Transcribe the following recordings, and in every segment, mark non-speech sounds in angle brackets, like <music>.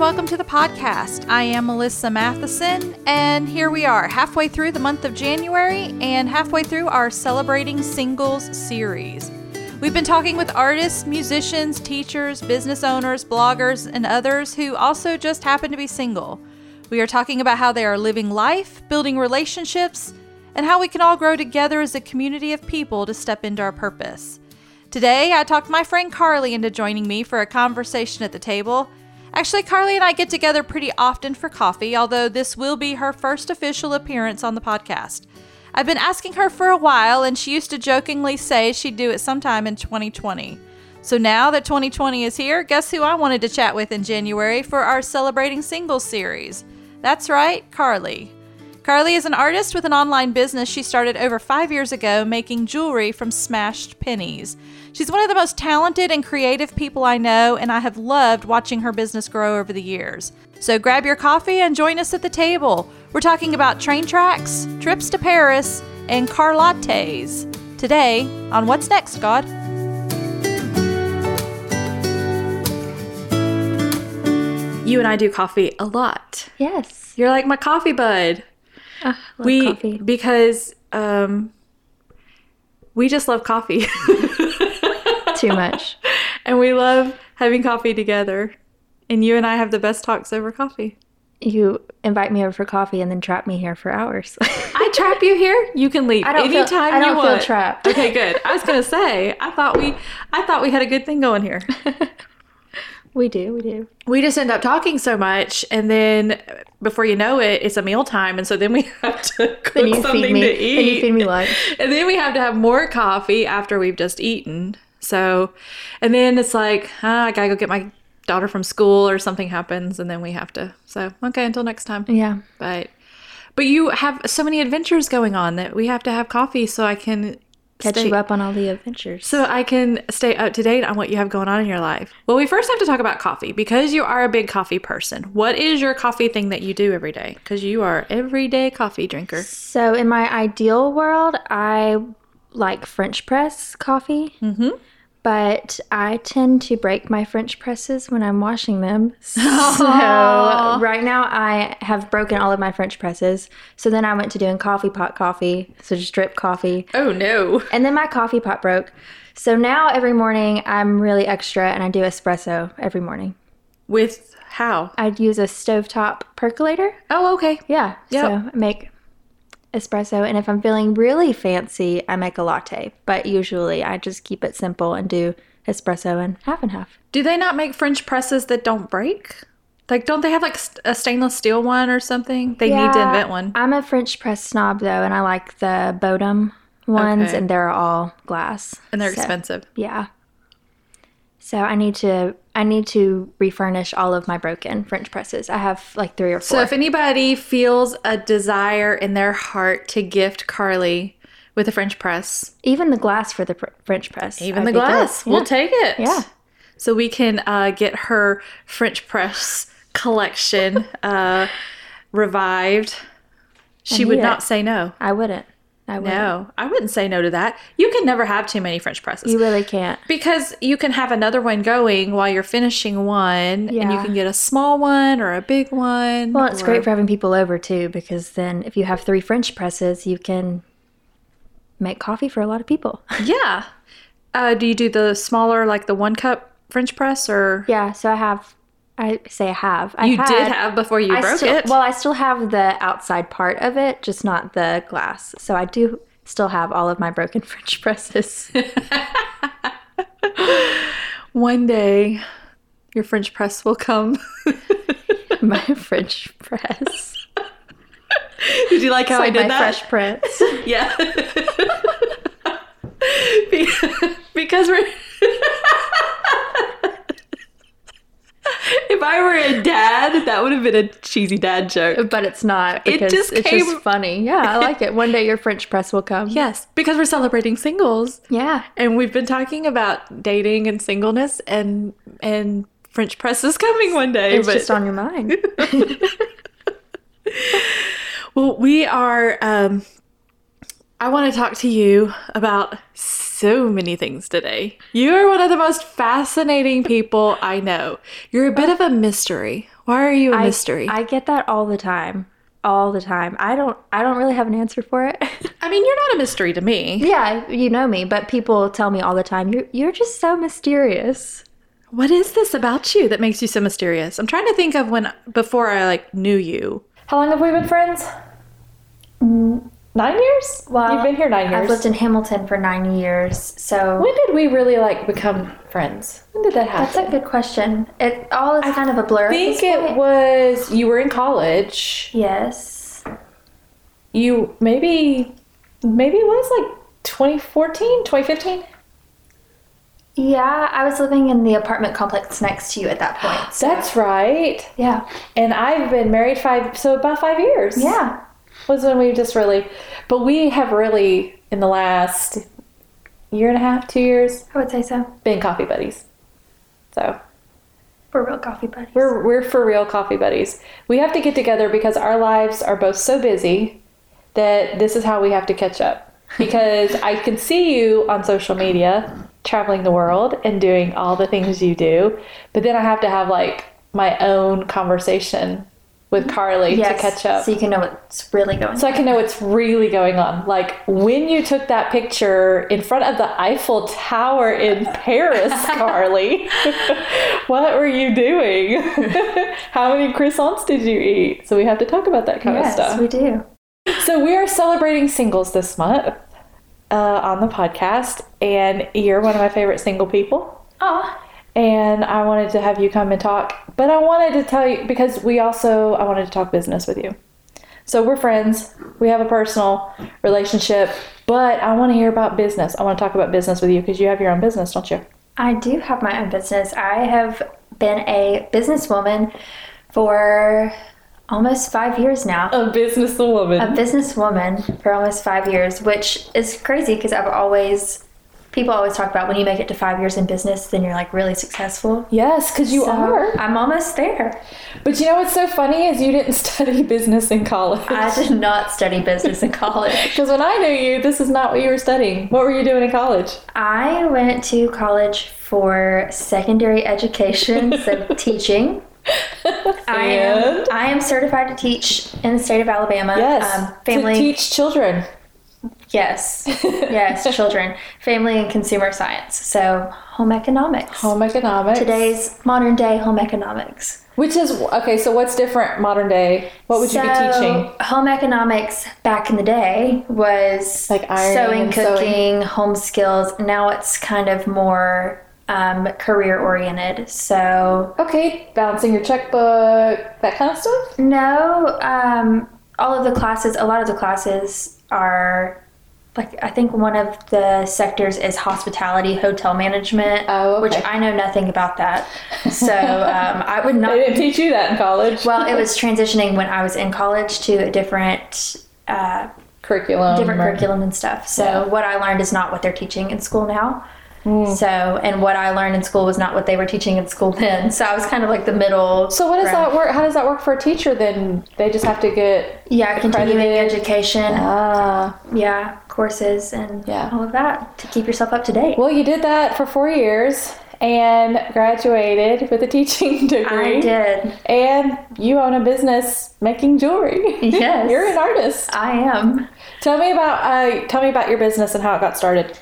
welcome to the podcast. I am Melissa Matheson, and here we are, halfway through the month of January and halfway through our Celebrating Singles series. We've been talking with artists, musicians, teachers, business owners, bloggers, and others who also just happen to be single. We are talking about how they are living life, building relationships, and how we can all grow together as a community of people to step into our purpose. Today, I talked my friend Carly into joining me for a conversation at the table. Actually, Carly and I get together pretty often for coffee, although this will be her first official appearance on the podcast. I've been asking her for a while, and she used to jokingly say she'd do it sometime in 2020. So now that 2020 is here, guess who I wanted to chat with in January for our Celebrating Singles series? That's right, Carly. Carly is an artist with an online business she started over five years ago making jewelry from smashed pennies. She's one of the most talented and creative people I know, and I have loved watching her business grow over the years. So grab your coffee and join us at the table. We're talking about train tracks, trips to Paris, and car lattes. Today on What's Next, God? You and I do coffee a lot. Yes. You're like my coffee bud. Uh, we coffee. because um we just love coffee. <laughs> Too much. <laughs> and we love having coffee together. And you and I have the best talks over coffee. You invite me over for coffee and then trap me here for hours. <laughs> I trap you here. You can leave I don't feel- anytime I don't you feel want. trapped. Okay, good. I was gonna say I thought we I thought we had a good thing going here. <laughs> we do, we do. we just end up talking so much, and then before you know it, it's a meal time, and so then we have to cook something to Then you feed me lunch. and then we have to have more coffee after we've just eaten. So, and then it's like, ah, I gotta go get my daughter from school or something happens, and then we have to. So, okay, until next time. Yeah. But, but you have so many adventures going on that we have to have coffee so I can Catch stay, you up on all the adventures. so I can stay up to date on what you have going on in your life. Well, we first have to talk about coffee because you are a big coffee person. What is your coffee thing that you do every day? Because you are everyday coffee drinker. So in my ideal world, I like French press coffee. Mm-hmm. But I tend to break my French presses when I'm washing them. <laughs> So right now I have broken all of my French presses. So then I went to doing coffee pot coffee, so just drip coffee. Oh no. And then my coffee pot broke. So now every morning I'm really extra and I do espresso every morning. With how? I'd use a stovetop percolator. Oh, okay. Yeah. Yep. So I make espresso. And if I'm feeling really fancy, I make a latte. But usually I just keep it simple and do espresso and half and half. Do they not make French presses that don't break? Like, don't they have like a stainless steel one or something? They need to invent one. I'm a French press snob though, and I like the Bodum ones, Okay. and they're all glass. And they're So, expensive. Yeah. So I need to I need to refurnish all of my broken French presses. I have like three or four. So if anybody feels a desire in their heart to gift Carly with a French press, Even the glass for the pr- French press. even the glass, we'll take it. Yeah. So we can uh, get her French press collection uh, revived. She would need not say no. I wouldn't. I wouldn't. No, I wouldn't say no to that. You can never have too many French presses. You really can't. Because you can have another one going while you're finishing one, yeah. and you can get a small one or a big one. Well, it's or- great for having people over too, because then if you have three French presses, you can make coffee for a lot of people. <laughs> Yeah. Uh, do you do the smaller, like the one cup French press, or yeah. So I have. I say I have. I you had, did have before you I broke still, it? Well, I still have the outside part of it, just not the glass. So I do still have all of my broken <laughs> French presses. <laughs> one day, your French press will come. <laughs> my French press. did you like how I did my that? fresh press. Yeah. Because we're. <laughs> if I were a dad, that would have been a cheesy dad joke. but it's not It because just it's came- just funny. Yeah, I like it. One day your French press will come. Yes, because we're celebrating singles. Yeah. And we've been talking about dating and singleness and and French press is coming one day. It's but just on your mind. <laughs> <laughs> well, we are um I want to talk to you about so many things today. You are one of the most fascinating people I know. You're a bit of a mystery. Why are you a I- mystery? I get that all the time. All the time. I don't I don't really have an answer for it. <laughs> I mean, you're not a mystery to me. yeah, you know me, but people tell me all the time, you're you're just so mysterious. What is this about you that makes you so mysterious? I'm trying to think of when before I like knew you. How long have we been friends? Mm, Nine years. Well, you've been here 9 years. I've lived in Hamilton for nine years, so when did we really like become friends? When did that happen? that's a good question. It all is kind of a blur. I think it point. was you were in college. Yes. You maybe maybe it was like 2014, 2015. Yeah, I was living in the apartment complex next to you at that point. so- That's right. yeah. And I've been married five, so about five years. Yeah. Was when we just really, but we have really in the last year and a half, two years, I would say so. been coffee buddies. So We're real coffee buddies. we're we're for real coffee buddies. We have to get together because our lives are both so busy that this is how we have to catch up. Because I can see you on social media traveling the world and doing all the things you do, but then I have to have like my own conversation with Carly yes, to catch up. So you can know what's really going So I can know what's really going on. Like when you took that picture in front of the Eiffel Tower in Paris, <laughs> Carly, <laughs> what were you doing? <laughs> How many croissants did you eat? So we have to talk about that kind Yes, of stuff. Yes, we do. So we are celebrating singles this month uh, on the podcast, and you're one of my favorite single people Oh, and I wanted to have you come and talk. But I wanted to tell you because we also I wanted to talk business with you. So we're friends. We have a personal relationship, but I want to hear about business. I want to talk about business with you because you have your own business, don't you? I do have my own business. I have been a businesswoman for almost five years now. A businesswoman. A businesswoman for almost five years, which is crazy because I've always, people always talk about when you make it to five years in business, then you're like really successful. yes, because you So, are. I'm almost there. But you know what's so funny is you didn't <laughs> study business in college. I did not study business in college. <laughs> Because when I knew you, this is not what you were studying. What were you doing in college? I went to college for secondary education, so <laughs> teaching. I am, I am certified to teach in the state of Alabama. Yes, Um, family. to teach children. Yes. <laughs> Yes, children. Family and consumer science. So home economics. Home economics. Today's modern day home economics. Which is okay. So what's different modern day? What would you be teaching? Home economics back in the day was Like ironing sewing, and sewing. cooking, home skills. Now it's kind of more um, career oriented. So Okay, balancing your checkbook, that kind of stuff. no, um, all of the classes, a lot of the classes are like I think one of the sectors is hospitality, hotel management, Oh, okay. which I know nothing about that. So <laughs> um, I would not. They didn't teach you that in college. Well, it was <laughs> transitioning when I was in college to a different uh, curriculum. different or- curriculum and stuff. So Yeah. what I learned is not what they're teaching in school now. Hmm. So and what I learned in school was not what they were teaching in school then. So I was kind of like the middle. So what does ground. that work? How does that work for a teacher? Then they just have to get Yeah, continuing education. ah. yeah, courses and Yeah. all of that to keep yourself up to date. Well, you did that for four years and graduated with a teaching <laughs> degree. I did. And you own a business making jewelry. Yes. <laughs> You're an artist. I am. Tell me about uh, tell me about your business and how it got started.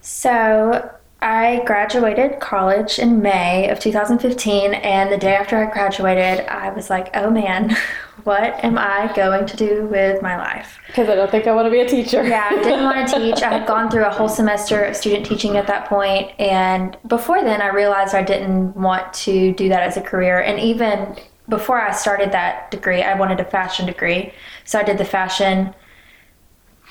So I graduated college in May of 2015, and the day after I graduated, I was like, oh man, <laughs> what am I going to do with my life? Because I don't think I want to be a teacher. Yeah, I didn't want to <laughs> teach. I had gone through a whole semester of student teaching at that point, and before then, I realized I didn't want to do that as a career. And even before I started that degree, I wanted a fashion degree. So I did the fashion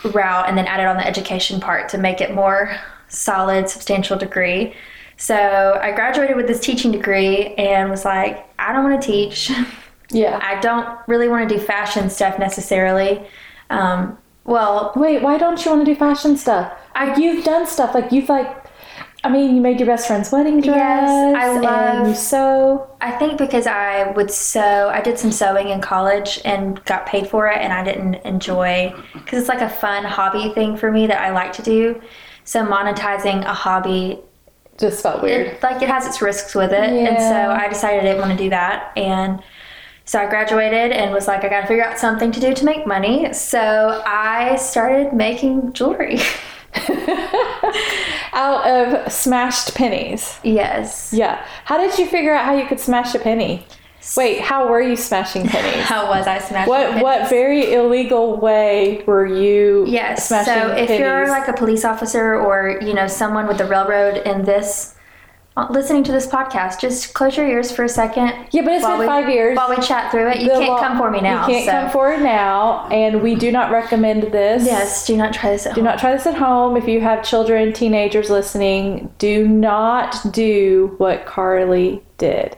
route and then added on the education part to make it more solid, substantial degree. So I graduated with this teaching degree and was like, I don't want to teach. <laughs> Yeah. I don't really want to do fashion stuff necessarily. Um, well, Wait, why don't you want to do fashion stuff? I- Like you've done stuff like you've like, I mean, you made your best friend's wedding dress. Yes, I love- you sew. I think because I would sew, I did some sewing in college and got paid for it, and I didn't enjoy because it's like a fun hobby thing for me that I like to do. So monetizing a hobby, Just felt weird. it, like it has its risks with it, and so I decided I didn't want to do that. And So I graduated and was like, I got to figure out something to do to make money. So I started making jewelry. <laughs> Out of smashed pennies. yes. Yeah. How did you figure out how you could smash a penny? Wait, how were you smashing <laughs> pennies? How was I smashing What pennies? what very illegal way were you Yes. smashing So if pennies? you're like a police officer or you know someone with the railroad in this, uh, listening to this podcast, just close your ears for a second. Yeah, but it's been we- five years. While we chat through it, you The can't law- come for me now. You can't so. come forward now, and we do not recommend this. Yes. Do not try this at Do home. not try this at home. If you have children, teenagers listening, do not do what Carly did.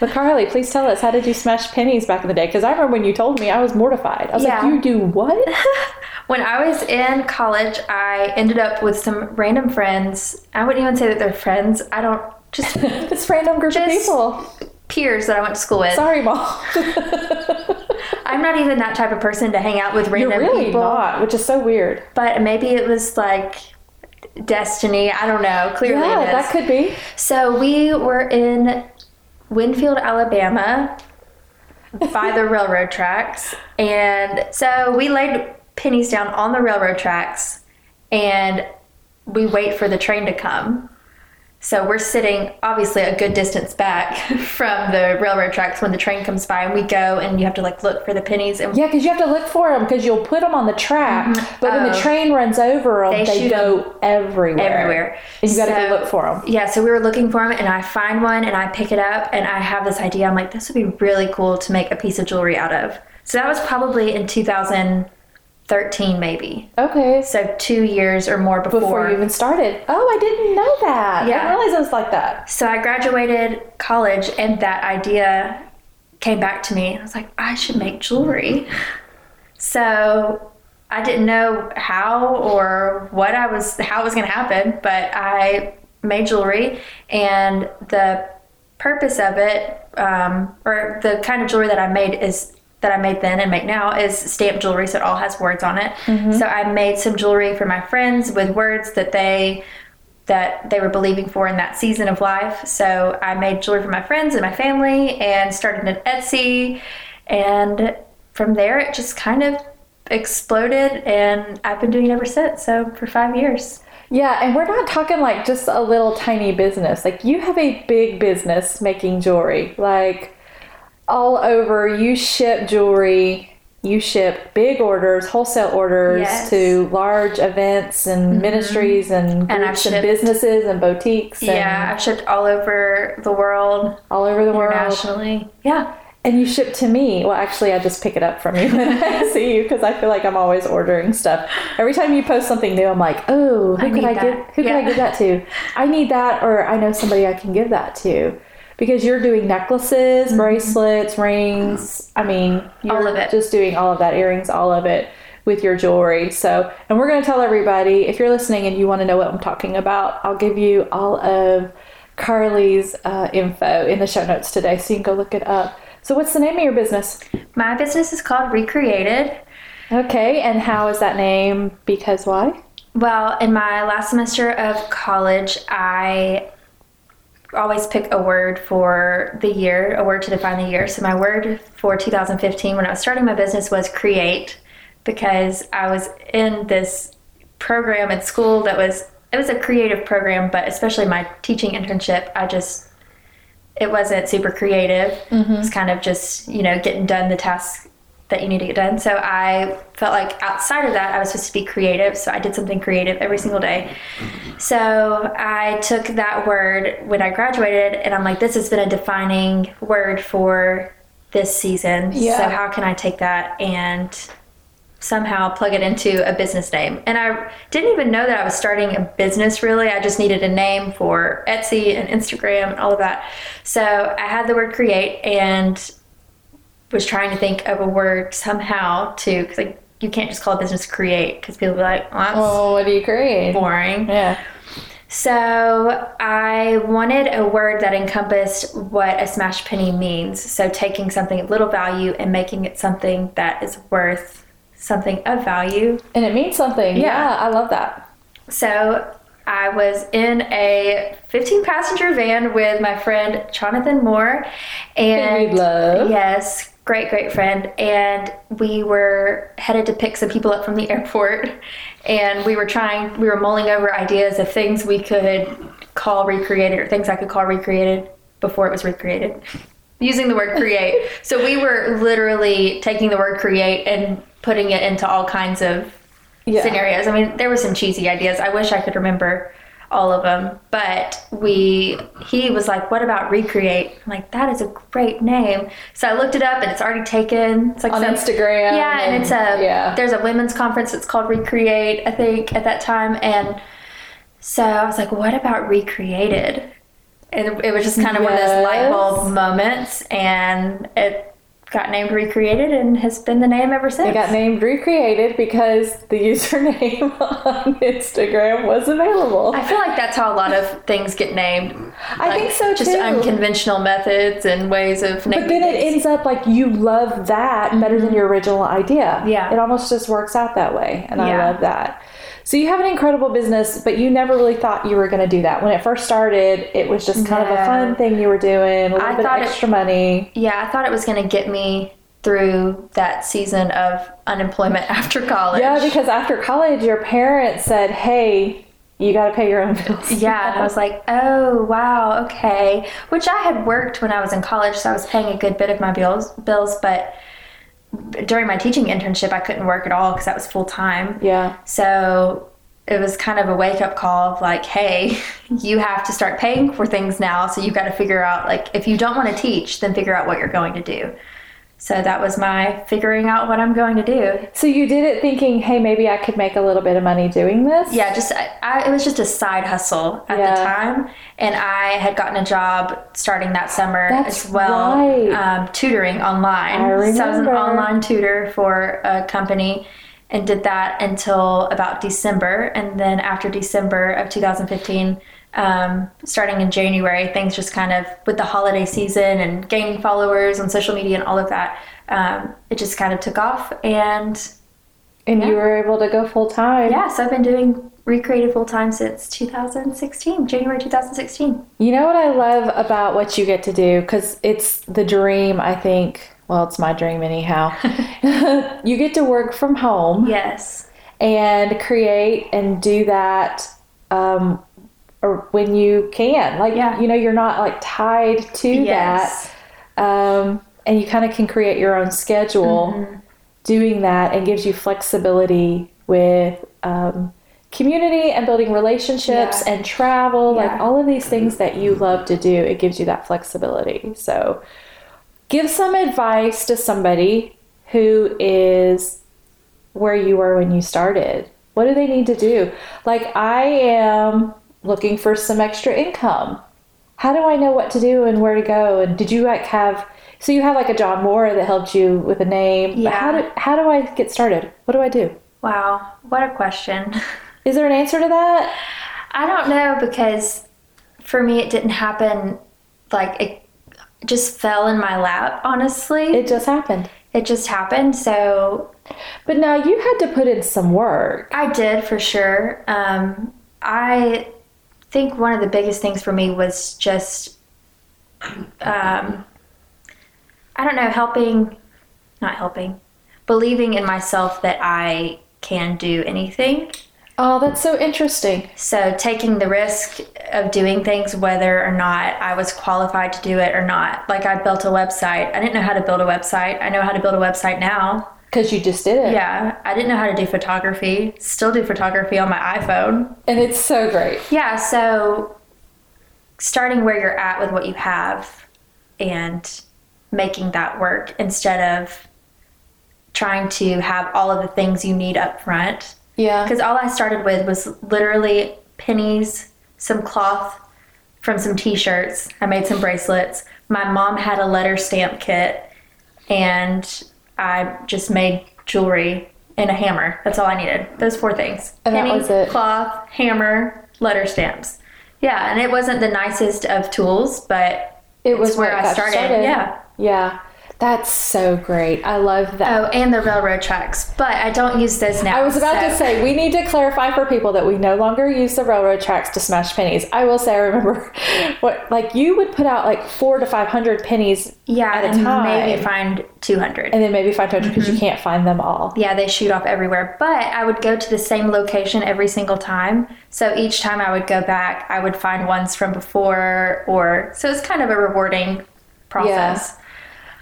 But Carly, please tell us how did you smash pennies back in the day? Because I remember when you told me, I was mortified. I was Yeah. like, "You do what?" <laughs> When I was in college, I ended up with some random friends. I wouldn't even say that they're friends. I don't just <laughs> this random group of people. peers that I went to school with. Sorry, mom. <laughs> I'm not even that type of person to hang out with You're random really people. not, which is so weird. But maybe it was like destiny. I don't know. Clearly, Yeah, it is. that could be. So we were in Winfield, Alabama by the railroad tracks. And so we laid pennies down on the railroad tracks and we wait for the train to come. So we're sitting obviously a good distance back <laughs> from the railroad tracks when the train comes by and we go and you have to like look for the pennies and Yeah, because you have to look for them because you'll put them on the track, mm-hmm. but when the Oh. train runs over them, They they, go everywhere. everywhere. And you got to So- go look for them. Yeah, so we were looking for them, and I find one, and I pick it up, and I have this idea. I'm like, this would be really cool to make a piece of jewelry out of. So that was probably in 2013, maybe. Okay. So two years or more before. Before you even started. Oh, I didn't know that. I Yeah. didn't realize it was like that. so I graduated college, and that idea came back to me. I was like, I should make jewelry. So I didn't know how or what I was, how it was going to happen, but I made jewelry, and the purpose of it, um, or the kind of jewelry that I made is that I made then and make now is stamp jewelry, so it all has words on it. Mm-hmm. So I made some jewelry for my friends with words that they that they were believing for in that season of life. So I made jewelry for my friends and my family and started an Etsy. And from there, it just kind of exploded, and I've been doing it ever since. So for five years. Yeah, and we're not talking like just a little tiny business. Like you have a big business making jewelry. Like all over, you ship jewelry. You ship big orders, wholesale orders Yes. to large events and mm-hmm. ministries and And I've groups and, shipped- businesses and boutiques and Yeah, I've shipped all over the world, all over the world. internationally. Yeah. And you ship to me. Well, actually, I just pick it up from you <laughs> when I see you because I feel like I'm always ordering stuff. Every time you post something new, I'm like, oh, who I could I give? Who can I Yeah. give that to? I need that, or I know somebody I can give that to. Because you're doing necklaces, bracelets, rings. I mean, you're Mm-hmm. All of it. just doing all of that, earrings, all of it with your jewelry. So, and we're going to tell everybody if you're listening and you want to know what I'm talking about, I'll give you all of Carly's uh, info in the show notes today so you can go look it up. So, what's the name of your business? My business is called Recreated. Okay, and how is that name? Because why? Well, in my last semester of college, I always pick a word for the year, a word to define the year. So my word for 2015 when I was starting my business was create because I was in this program at school that was it was a creative program, but especially my teaching internship, I just it wasn't super creative. Mm-hmm. It was kind of just, you know, getting done the tasks that you need to get done. So I felt like outside of that, I was supposed to be creative. So I did something creative every single day. So I took that word when I graduated and I'm like, this has been a defining word for this season. Yeah. So how can I take that and somehow plug it into a business name. And I didn't even know that I was starting a business really. I just needed a name for Etsy and Instagram and all of that. So I had the word create and was trying to think of a word somehow to, because like, you can't just call a business create because people be like, well, Oh, what do you create? boring. Yeah. So I wanted a word that encompassed what a smash penny means. So taking something of little value and making it something that is worth something of value. And it means something. Yeah. Yeah, I love that. So I was in a 15 passenger van with my friend Jonathan Moore. And we love. yes, great, great friend. And we were headed to pick some people up from the <laughs> airport. And we were trying, we were mulling over ideas of things we could call recreated or things I could call recreated before it was recreated. <laughs> Using the word create. so we were literally taking the word create and putting it into all kinds of Yeah. scenarios. I mean, there were some cheesy ideas. I wish I could remember all of them, but we he was like, "What about recreate?" I'm like, "That is a great name." So I looked it up, and it's already taken. It's like On some- Instagram. Yeah, and it's a yeah. there's a women's conference that's called Recreate, I think, at that time, and so I was like, "What about recreated?" And it was just kind of one of those light bulb moments, and it got named Recreated, and has been the name ever since. It got named Recreated because the <laughs> username on Instagram was available. I feel like that's how a lot of things get named. I Like, think so too. Just unconventional methods and ways of naming But then it things. ends up like you love that better than your original idea. Mm-hmm. Yeah. It almost just works out that way. And I love that. So you have an incredible business, but you never really thought you were going to do that. When it first started, it was just kind of a fun thing you were doing, a little I bit of thought it- extra money. Yeah, I thought it was going to get me through that season of unemployment <laughs> after college. Yeah, because after college, your parents said, hey, you got to pay your own <laughs> bills. Yeah, and I was like, oh wow, okay. Which I had worked when I was in college, so I was paying a good bit of my bills. Bills, but during my teaching internship, I couldn't work at all because that was full time. Yeah. So it was kind of a wake up call of like, hey, <laughs> you have to start paying for things now. So you've got to figure out, like, if you don't want to teach, then figure out what you're going to do. So that was my figuring out what I'm going to do. So you did it thinking, hey, maybe I could make a little bit of money doing this? Yeah, just I, I, it was just a side hustle at Yeah. the time, and I had gotten a job starting that summer That's as well, right. um, tutoring online. I So I was an online tutor for a company, and did that until about December, and then after December of 2015. Um, starting in January, things just kind of with the holiday season and gaining followers on social media and all of that, um, it just kind of took off. And And Yeah. you were able to go full time. yeah, so I've been doing Recreated full time since 2016, January 2016. You know what I love about what you get to do? Because it's the dream, I think. Well, it's my dream anyhow. <laughs> <laughs> you get to work from home Yes. and create and do that um, or when you can. Like, Yeah. you know, you're not like tied to Yes. that. Um, and you kind of can create your own schedule Mm-hmm. doing that and gives you flexibility with um, community and building relationships Yeah. and travel like all of these things that you love to do it gives you that flexibility so give some advice to somebody who is where you were when you started what do they need to do like i am looking for some extra income how do i know what to do and where to go and did you like have so you have like a john moore that helped you with a name but how do how do i get started what do i do Wow, what a question. <laughs> is there an answer to that I don't know because for me it didn't happen like it just fell in my lap, honestly. it just happened it just happened. So but now you had to put in some work I did for sure. Um, I think one of the biggest things for me was just, um, I don't know, helping, not helping, believing in myself that I can do anything. oh that's so interesting So taking the risk of doing things, whether or not I was qualified to do it or not. Like I built a website. I didn't know how to build a website. I know how to build a website now. Because you just did it Yeah, I didn't know how to do photography. Still do photography on my iPhone. and it's so great Yeah, so starting where you're at with what you have and making that work instead of trying to have all of the things you need up front. yeah Because all I started with was literally pennies, some cloth from some t shirts. I made some bracelets. My mom had a letter stamp kit, and I just made jewelry and a hammer. That's all I needed. Those four things And that was it. cloth, hammer, letter stamps. Yeah, and it wasn't the nicest of tools, but it was where I got started. Yeah. Yeah. That's so great. I love that. Oh, and the railroad tracks, but I don't use those now. I was about so- to say we need to clarify for people that we no longer use the railroad tracks to smash pennies. I will say I remember <laughs> what like you would put out like four to five hundred pennies yeah, at a and time. maybe find two hundred. and then maybe five hundred because Mm-hmm. you can't find them all. Yeah, they shoot off everywhere. But I would go to the same location every single time. So each time I would go back, I would find ones from before, or so it's kind of a rewarding process.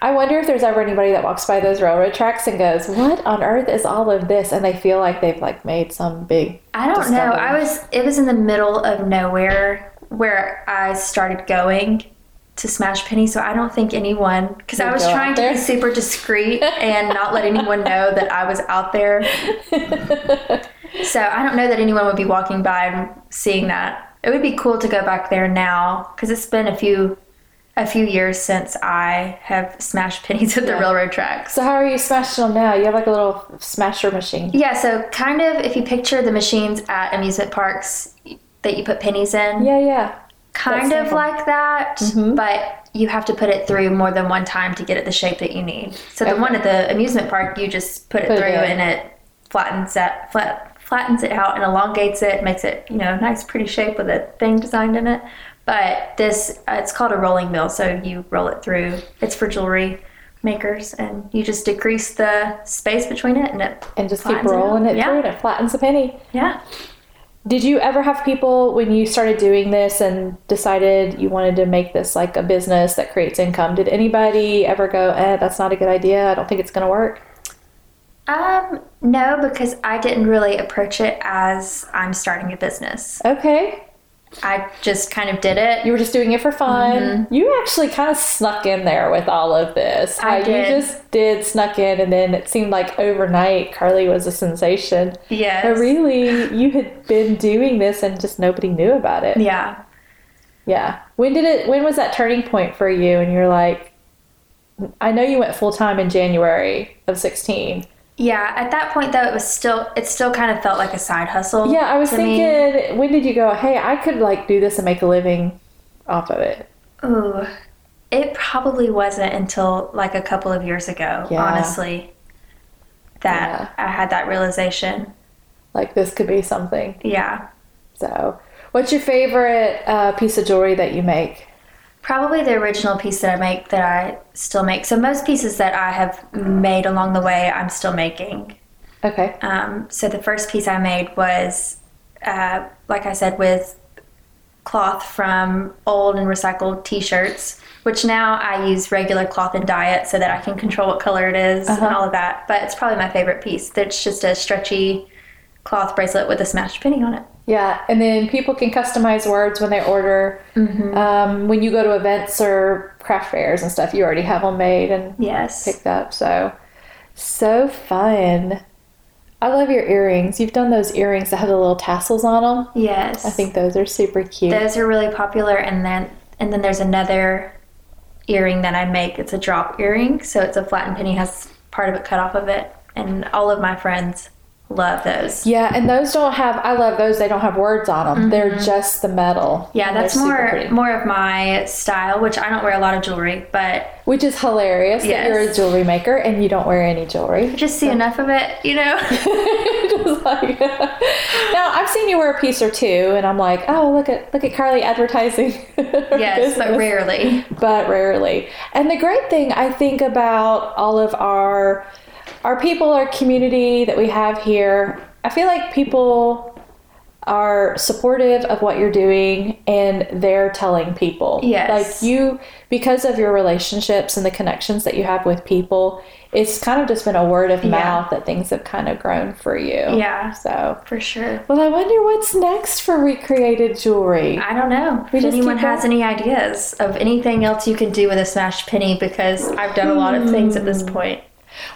I wonder if there's ever anybody that walks by those railroad tracks and goes, "What on earth is all of this?" and they feel like they've like made some big. I don't know. I was it was in the middle of nowhere where I started going to Smash Penny, so I don't think anyone because I was trying to be super discreet and not let anyone <laughs> know that I was out there. So I don't know that anyone would be walking by and seeing that. It would be cool to go back there now because it's been a few a few years since I have smashed <laughs> pennies at the Yeah. railroad tracks. So how are you smashing them now? You have like a little smasher machine. Yeah, so kind of if you picture the machines at amusement parks that you put pennies in, Yeah, yeah. kind That's of simple. like that, Mm-hmm. but you have to put it through more than one time to get it the shape that you need. So the Okay. one at the amusement park, you just put it Put through in. and it flattens that flat, flattens it out and elongates it, makes it you know a nice, pretty shape with a thing designed in it. But this, uh, it's called a rolling mill, so you roll it through. It's for jewelry makers, and you just decrease the space between it, and it And just keep rolling out. it Yeah. through and it flattens a penny. Yeah. Did you ever have people when you started doing this and decided you wanted to make this like a business that creates income? Did anybody ever go, eh, that's not a good idea. I don't think it's going to work? Um, no, because I didn't really approach it as I'm starting a business. Okay. I just kind of did it. You were just doing it for fun. You actually kind of snuck in there with all of this. Mm-hmm. I did. You just did snuck in, and then it seemed like overnight Carly was a sensation. Yes. But really, you had been doing this and just nobody knew about it. Yeah. Yeah. When did it? When was that turning point for you? And you're like, I know you went full time in January of 16. Yeah. At that point, though, it was still, it still kind of felt like a side hustle. Yeah, I was to me. thinking, when did you go? Hey, I could like do this and make a living off of it. Ooh. It probably wasn't until like a couple of years ago, Yeah. honestly, that I had that realization. Like this could be something. Yeah. So, what's your favorite uh, piece of jewelry that you make? Probably the original piece that I make that I still make. So most pieces that I have made along the way, I'm still making. Okay. Um, so the first piece I made was, uh, like I said, with cloth from old and recycled T-shirts, which now I use regular cloth and dye it so that I can control what color it is and Uh-huh. all of that. But it's probably my favorite piece. It's just a stretchy cloth bracelet with a smashed penny on it. Yeah, and then people can customize words when they order. Mm-hmm. Um, when you go to events or craft fairs and stuff, you already have them made and Yes. picked up. So, so fun. I love your earrings. You've done those earrings that have the little tassels on them. Yes. I think those are super cute. those are really popular. And then and then there's another earring that I make. It's a drop earring, so it's a flattened penny has part of it cut off of it, and all of my friends love those. yeah, and those don't have. I love those. They don't have words on them. They're just the metal. Mm-hmm. Yeah, that's more more of my style, which I don't wear a lot of jewelry, but Which is hilarious that you're a jewelry maker and you don't wear any jewelry. I just see enough of it, you know. <laughs> Like- <laughs> now I've seen you wear a piece or two, and I'm like, oh look at look at Carly advertising. <laughs> yes, but rarely. but rarely. And the great thing I think about all of our our people, our community that we have here, I feel like people are supportive of what you're doing and they're telling people. Yes. Like you because of your relationships and the connections that you have with people, it's kind of just been a word of Yeah. mouth that things have kind of grown for you. Yeah. So For sure. well, I wonder what's next for recreated jewelry. I don't know We if anyone has going? any ideas of anything else you can do with a smashed penny because I've done a lot of things at Hmm. this point.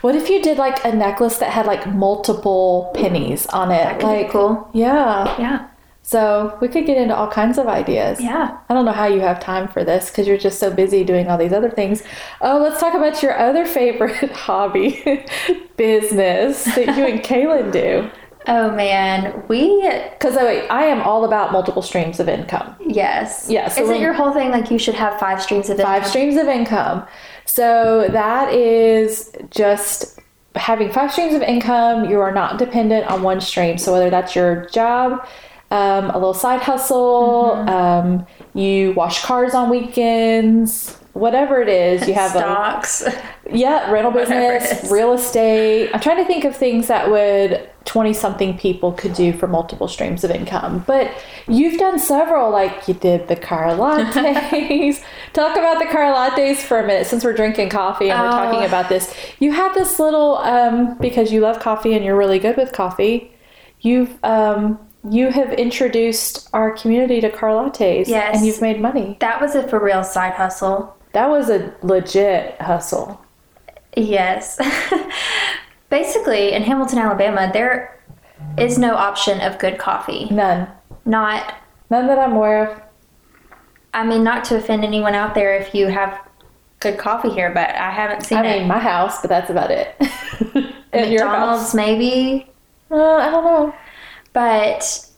What if you did like a necklace that had like multiple pennies on it? Like cool. Yeah. Yeah. So we could get into all kinds of ideas. Yeah. I don't know how you have time for this because you're just so busy doing all these other things. Oh, let's talk about your other favorite <laughs> hobby, <laughs> business that you and Kaylin do. <laughs> Oh man, we Because oh, wait, I am all about multiple streams of income. yes. Yeah, so Isn't your whole thing like you should have five streams of Five streams of income. So that is just having five streams of income. You are not dependent on one stream. So whether that's your job, um, a little side hustle, Mm-hmm. um, you wash cars on weekends, whatever it is, you have a stocks. Yeah, rental business, real estate. I'm trying to think of things that would 20 something people could do for multiple streams of income. But you've done several, like you did the car lattes. <laughs> Talk about the car lattes for a minute since we're drinking coffee and we're Oh. talking about this. You had this little, um, because you love coffee and you're really good with coffee, you've. Um, you have introduced our community to car lattes Yes. and you've made money. that was a for real side hustle. That was a legit hustle. Yes. <laughs> Basically, in Hamilton, Alabama, there is no option of good coffee. None. Not, None that I'm aware of. I mean, not to offend anyone out there if you have good coffee here, but I haven't seen I it. mean, my house, but that's about it. <laughs> your McDonald's, house? maybe, Uh, I don't know. but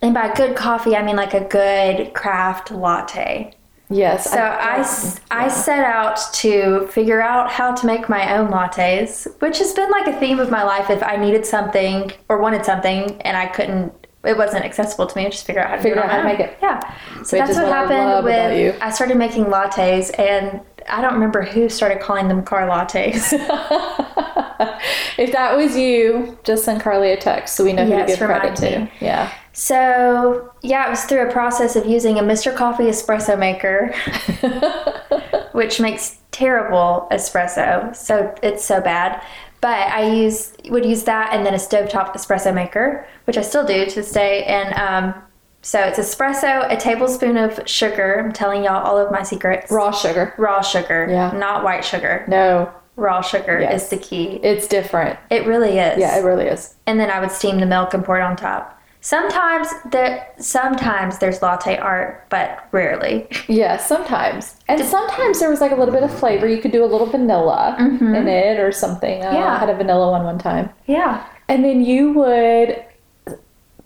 and by good coffee, I mean like a good craft latte. Yes. So I I set out to figure out how to make my own lattes, which has been like a theme of my life. If I needed something or wanted something and I couldn't, it wasn't accessible to me, I just figure out how to Figure out how to make it. Yeah. So Which that's what what happened with. you. I started making lattes, and I don't remember who started calling them car lattes. <laughs> if that was you, just send Carly a text so we know who Yes, to give credit remind to. Yeah. So yeah, it was through a process of using a Mr. Coffee espresso maker. <laughs> which makes terrible espresso. So it's so bad. But I use would use that and then a stovetop espresso maker, which I still do to this day. And um, so it's espresso, a tablespoon of sugar. I'm telling y'all all of my secrets. Raw sugar. Raw sugar, Yeah. not white sugar. No, Raw sugar Yes. is the key. it's different. It really is. Yeah, it really is. and then I would steam the milk and pour it on top. Sometimes there, sometimes there's latte art, but rarely. <laughs> Yeah, sometimes. And sometimes there was like a little bit of flavor. You could do a little vanilla in it or something. Uh, Mm-hmm. Yeah. I had a vanilla one one time. yeah. And then you would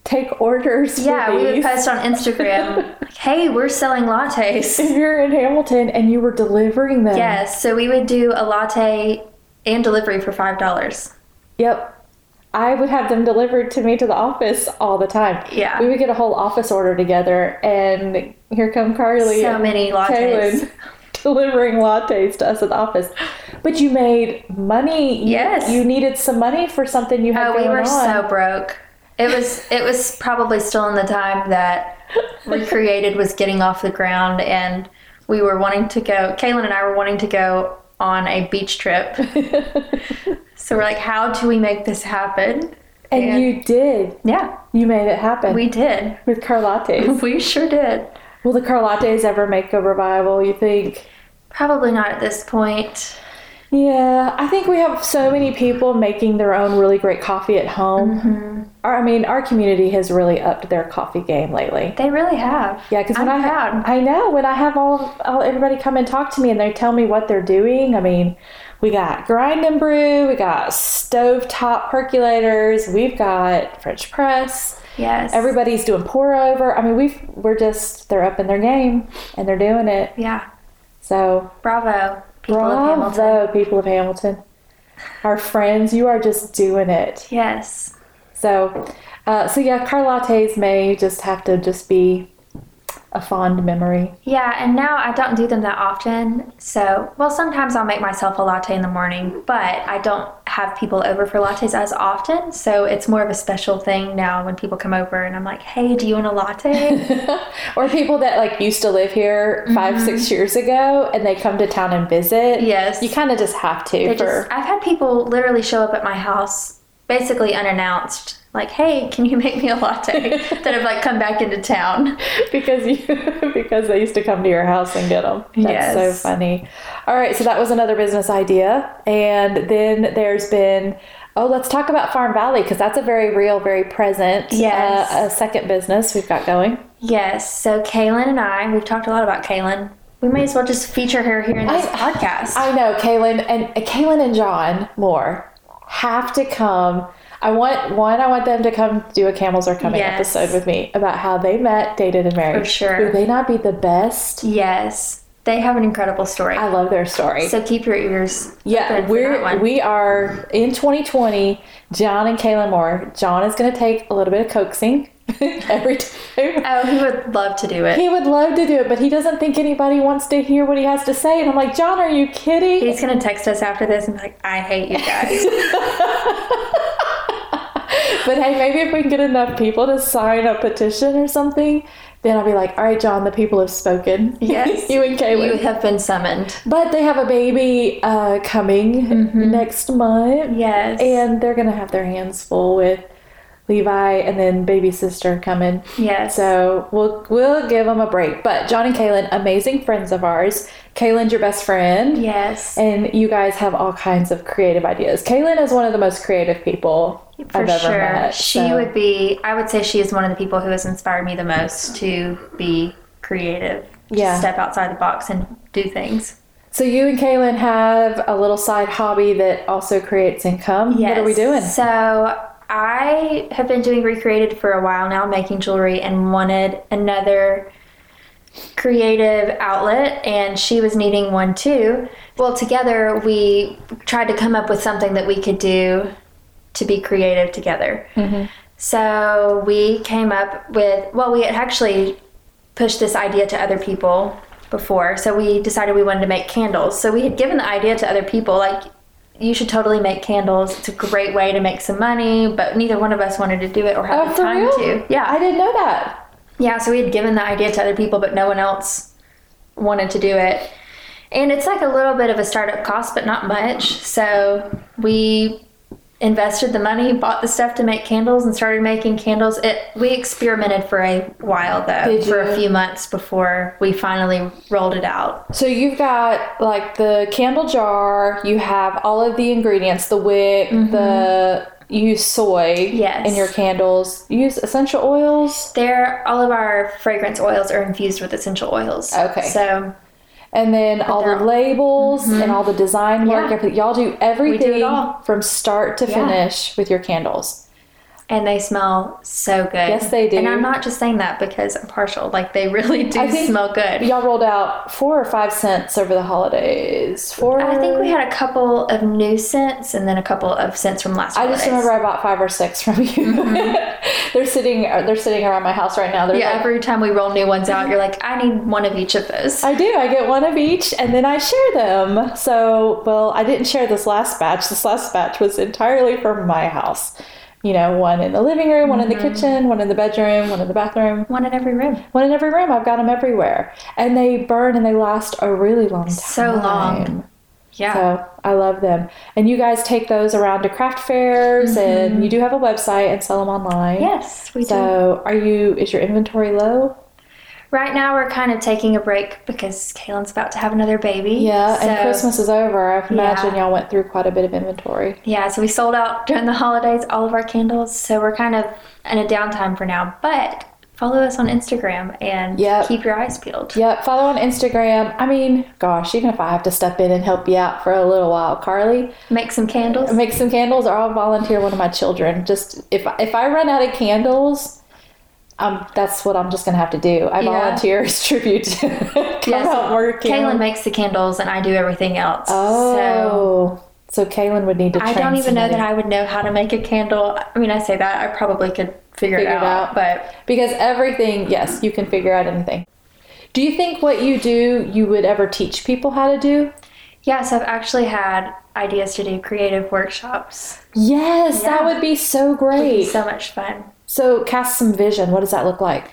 take orders. for Yeah, we would post on Instagram, <laughs> like, hey, we're selling lattes. If you're in Hamilton and you were delivering them. yes, so we would do a latte and delivery for $5. Yep. I would have them delivered to me to the office all the time. Yeah. We would get a whole office order together, and here come Carly. So and many lattes. Kaylin <laughs> delivering lattes to us at the office. But you made money. You- Yes. You, needed some money for something you had Oh, we were on. so broke. It was it was probably still in the time that Recreated <laughs> was getting off the ground and we were wanting to go Kaylin and I were wanting to go on a beach trip. <laughs> so we're like, how do we make this happen? and and- you did. Yeah, You made it happen we did. with Carlattes. <laughs> We sure did. Will the Carlattes ever make a revival, you think? Probably not at this point. Yeah, I think we have so many people making their own really great coffee at home. Mm-hmm. Our, I mean, our community has really upped their coffee game lately. They really have. Yeah, because when I'm I proud. I know when I have all, all everybody come and talk to me and they tell me what they're doing. I mean, we got grind and brew, we got stove top percolators, we've got French press. Yes. Everybody's doing pour over. I mean, we've we're just they're up in their game and they're doing it. yeah. So Bravo, people of Hamilton. bravo, people of Hamilton. Our friends, you are just doing it. Yes. So, uh, so yeah, car lattes may just have to just be a fond memory. Yeah, and now I don't do them that often. So, well, sometimes I'll make myself a latte in the morning, but I don't have people over for lattes as often. So it's more of a special thing now when people come over and I'm like, hey, do you want a latte? <laughs> or people that like used to live here 5 six years ago and they come to town and visit. Mm-hmm. Yes. you kind of just have to for just, I've had people literally show up at my house basically unannounced, like, hey, can you make me a latte? <laughs> that have like come back into town. because you <laughs> because they used to come to your house and get them. That's Yes. so funny. All right, so that was another business idea, and then there's been. Oh, let's talk about Farm Valley because that's a very real, very present Yes. uh, a second business we've got going. Yes, so Kaylin and I, we've talked a lot about Kaylin. We may as well just feature her here in this I- podcast. I know, Kaylin and uh, Kaylin and John Moore have to come I want one. I want them to come do a camels are coming Yes. episode with me about how they met, dated, and married. For sure. Would they not be the best? Yes. They have an incredible story. I love their story. so keep your ears yeah, open for that we're we are in 2020. John and Kayla Moore. John is going to take a little bit of coaxing <laughs> every time. Oh, he would love to do it. He would love to do it, but he doesn't think anybody wants to hear what he has to say. And I'm like, John, are you kidding? He's gonna text us after this and be like, "I hate you guys." <laughs> But hey, maybe if we can get enough people to sign a petition or something, then I'll be like, all right, John, the people have spoken. <laughs> Yes. you and Kaylin. you have been summoned. but they have a baby uh, coming next month. Yes. And they're going to have their hands full with Levi and then baby sister coming. Yes. So we'll we'll give them a break. But John and Kaylin, amazing friends of ours. Kaylin's your best friend. yes. And you guys have all kinds of creative ideas. Kaylin is one of the most creative people For I've ever sure. met. she so- would be I would say she is one of the people who has inspired me the most to be creative. to Yeah. Step outside the box and do things. So you and Kaylin have a little side hobby that also creates income. Yes. What are we doing? So I have been doing Recreated for a while now, making jewelry, and wanted another creative outlet, and she was needing one too. Well, together we tried to come up with something that we could do to be creative together. Mm-hmm. So we came up with, well, we had actually pushed this idea to other people before. So we decided we wanted to make candles. So we had given the idea to other people, like, you should totally make candles. It's a great way to make some money, but neither one of us wanted to do it or have Oh, the time real? to. Yeah. I didn't know that. Yeah, so we had given the idea to other people, but no one else wanted to do it. And it's like a little bit of a startup cost, but not much. So we invested the money, bought the stuff to make candles, and started making candles. It we experimented for a while though, for a few months before we finally rolled it out. So you've got like the candle jar, you have all of the ingredients, the wick, the you use soy Mm-hmm. Yes. in your candles. You use essential oils. There, all of our fragrance oils are infused with essential oils. Okay. So And then all the they're- Mm-hmm. labels and all the design work. Yeah. everything. Y'all do everything all. from start to Yeah. finish with your candles. And they smell so good. Yes, they do. And I'm not just saying that because I'm partial. Like they really do smell good. Y'all rolled out four or five scents over the holidays. Four. I think we had a couple of new scents and then a couple of scents from last I just remember I bought five or six from you. <laughs> they're sitting. uh, They're sitting around my house right now. They're Yeah, like, every time we roll new ones out, you're like, I need one of each of those. I do. I get one of each, and then I share them. So, well, I didn't share this last batch. This last batch was entirely from my house. You know, one in the living room, one in the mm-hmm. kitchen, one in the bedroom, one in the bathroom, one in every room. one in every room. I've got them everywhere, and they burn and they last a really long time. So long. Yeah. So I love them. And you guys take those around to craft fairs, mm-hmm. and you do have a website and sell them online. yes, we do. So, are you? Is your inventory low? Right now, we're kind of taking a break because Kaylin's about to have another baby. Yeah, and Christmas is over. I imagine Yeah. y'all went through quite a bit of inventory. Yeah, so we sold out during the holidays all of our candles. So we're kind of in a downtime for now. But follow us on Instagram and Yep. keep your eyes peeled. Yep, follow on Instagram. I mean, gosh, even if I have to step in and help you out for a little while, Carly, Make some candles. make some candles, or I'll volunteer one of my children. Just if if I run out of candles, um, that's what I'm just gonna have to do. I Yeah. volunteer as tribute to <laughs> come Yeah, so out working. Kaylin makes the candles and I do everything else. So oh, so, Kaylin would need to. I don't even know that. I would know how to make a candle. I mean, I say that I probably could figure, Figure it it out, out. but because everything, yes, you can figure out anything. Do you think what you do, you would ever teach people how to do? Yes, I've actually had ideas to do creative workshops. Yes, that would be so It'd be great. so much fun. So, cast some vision. What does that look like?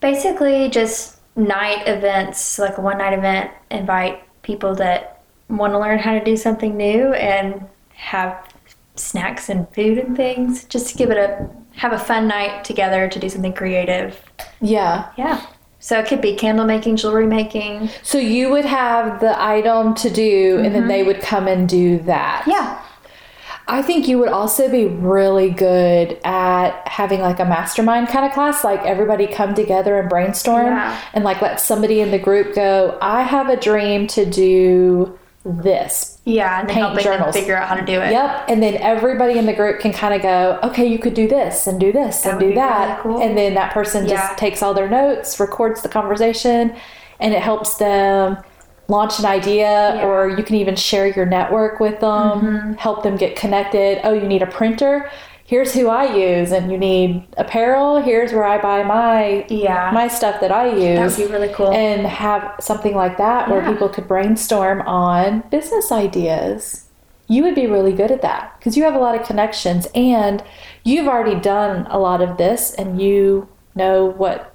Basically, just night events, like a one night event, invite people that want to learn how to do something new and have snacks and food and things. Just to give it a have a fun night together to do something creative. Yeah. Yeah. So it could be candle making, jewelry making. So you would have the item to do, and then mm-hmm. they would come and do that. Yeah. I think you would also be really good at having like a mastermind kind of class, like everybody come together and brainstorm Yeah. and like let somebody in the group go, I have a dream to do this. Yeah, and then Paint helping journals. them figure out how to do it. Yep. And then everybody in the group can kind of go, okay, you could do this and do this and do that. really cool. And then that person Yeah. just takes all their notes, records the conversation, and it helps them launch an idea Yeah. Mm-hmm. or you can even share your network with them, help them get connected. Oh, you need a printer? Here's who I use and you need apparel. Here's where I buy my Yeah. my stuff that I use that would be really cool. and have something like that where people could brainstorm on business ideas. You would be really good at that because you have a lot of connections and you've already done a lot of this and you know what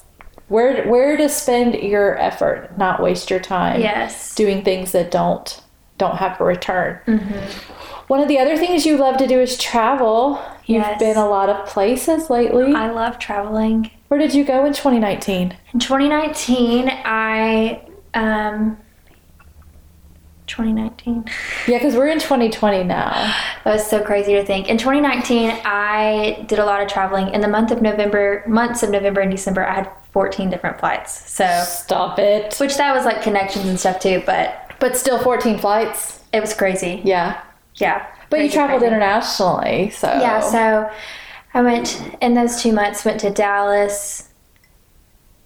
where where to spend your effort, not waste your time yes. doing things that don't don't have a return. Mm-hmm. One of the other things you love to do is travel. You've Yes. been a lot of places lately. I love traveling. Where did you go in 2019? In 2019, I um 2019. Yeah, because we're in 2020 now. <sighs> That was so crazy to think. In 2019, I did a lot of traveling. In the month of November, months of November and December, I had 14 different flights. So, Stop it. which that was like connections and stuff too, but But still 14 flights. it was crazy. Yeah. Yeah. But you traveled crazy. internationally, so. Yeah, so I went in those two months, went to Dallas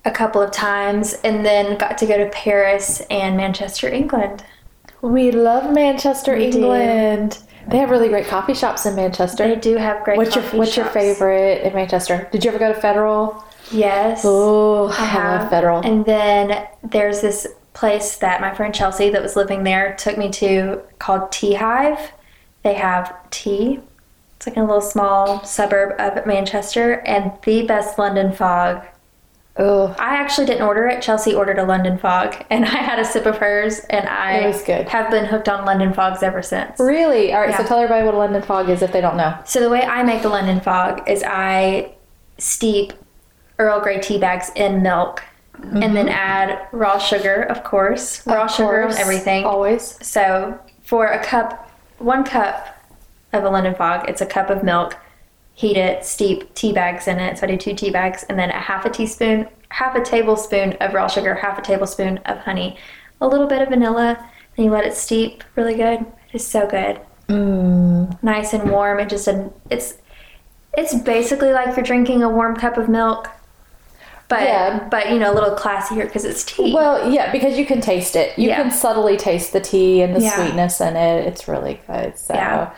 a couple of times, and then got to go to Paris and Manchester, England. we love Manchester, We do. England. They have really great coffee shops in Manchester. They do have great what's your What's your favorite in Manchester? Did you ever go to Federal? Yes. Oh, I, have. Federal. And then there's this place that my friend Chelsea, that was living there, took me to called Tea Hive. They have tea. It's like a little small suburb of Manchester, and the best London fog. oh, I actually didn't order it. Chelsea ordered a London fog, and <laughs> I had a sip of hers, and I was good. have been hooked on London fogs ever since. really? All right. So tell everybody what a London fog is if they don't know. So the way I make the London fog is I steep Earl Grey tea bags in milk and then add raw sugar, of course. Raw Of sugar on everything. Always. So for a cup, one cup of a London fog, it's a cup of milk. Heat it, steep tea bags in it. So I do two tea bags, and then a half a teaspoon, half a tablespoon of raw sugar, half a tablespoon of honey, a little bit of vanilla. and you let it steep really good. It is so good Mm. nice and warm and just a, it's it's basically like you're drinking a warm cup of milk but Yeah. but you know a little classier because it's tea Well, yeah, because you can taste it. You Yeah. can subtly taste the tea and the Yeah. sweetness in it. It's really good. So Yeah.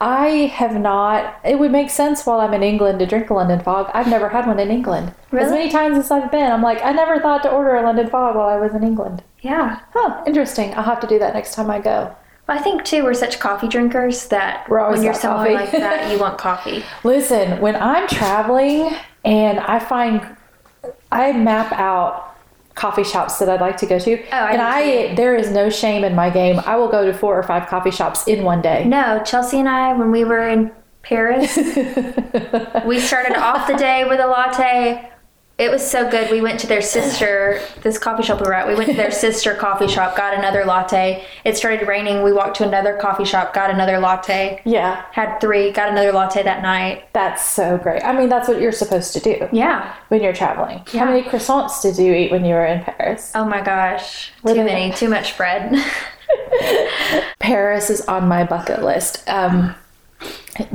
I have not it would make sense while I'm in England to drink a London fog. I've never had one in England. As many times as I've been, I'm like, I never thought to order a London fog while I was in England. yeah Huh, interesting. I'll have to do that next time I go. Well, i think too we're such coffee drinkers that We're always when you're somewhere coffee. like that you <laughs> want coffee Listen, when I'm traveling and I find I map out coffee shops that I'd like to go to, Oh, I and I there is no shame in my game. I will go to four or five coffee shops in one day. no chelsea and i when we were in paris <laughs> we started off the day with a latte it was so good. We went to their sister, this coffee shop we were at. We went to their <laughs> sister coffee shop, got another latte. It started raining. We walked to another coffee shop, got another latte. Yeah, Had three, got another latte that night. that's so great. I mean, that's what you're supposed to do Yeah. when you're traveling. Yeah. How many croissants did you eat when you were in Paris? Oh my gosh. Too many. Too much bread. <laughs> Paris is on my bucket list. Um,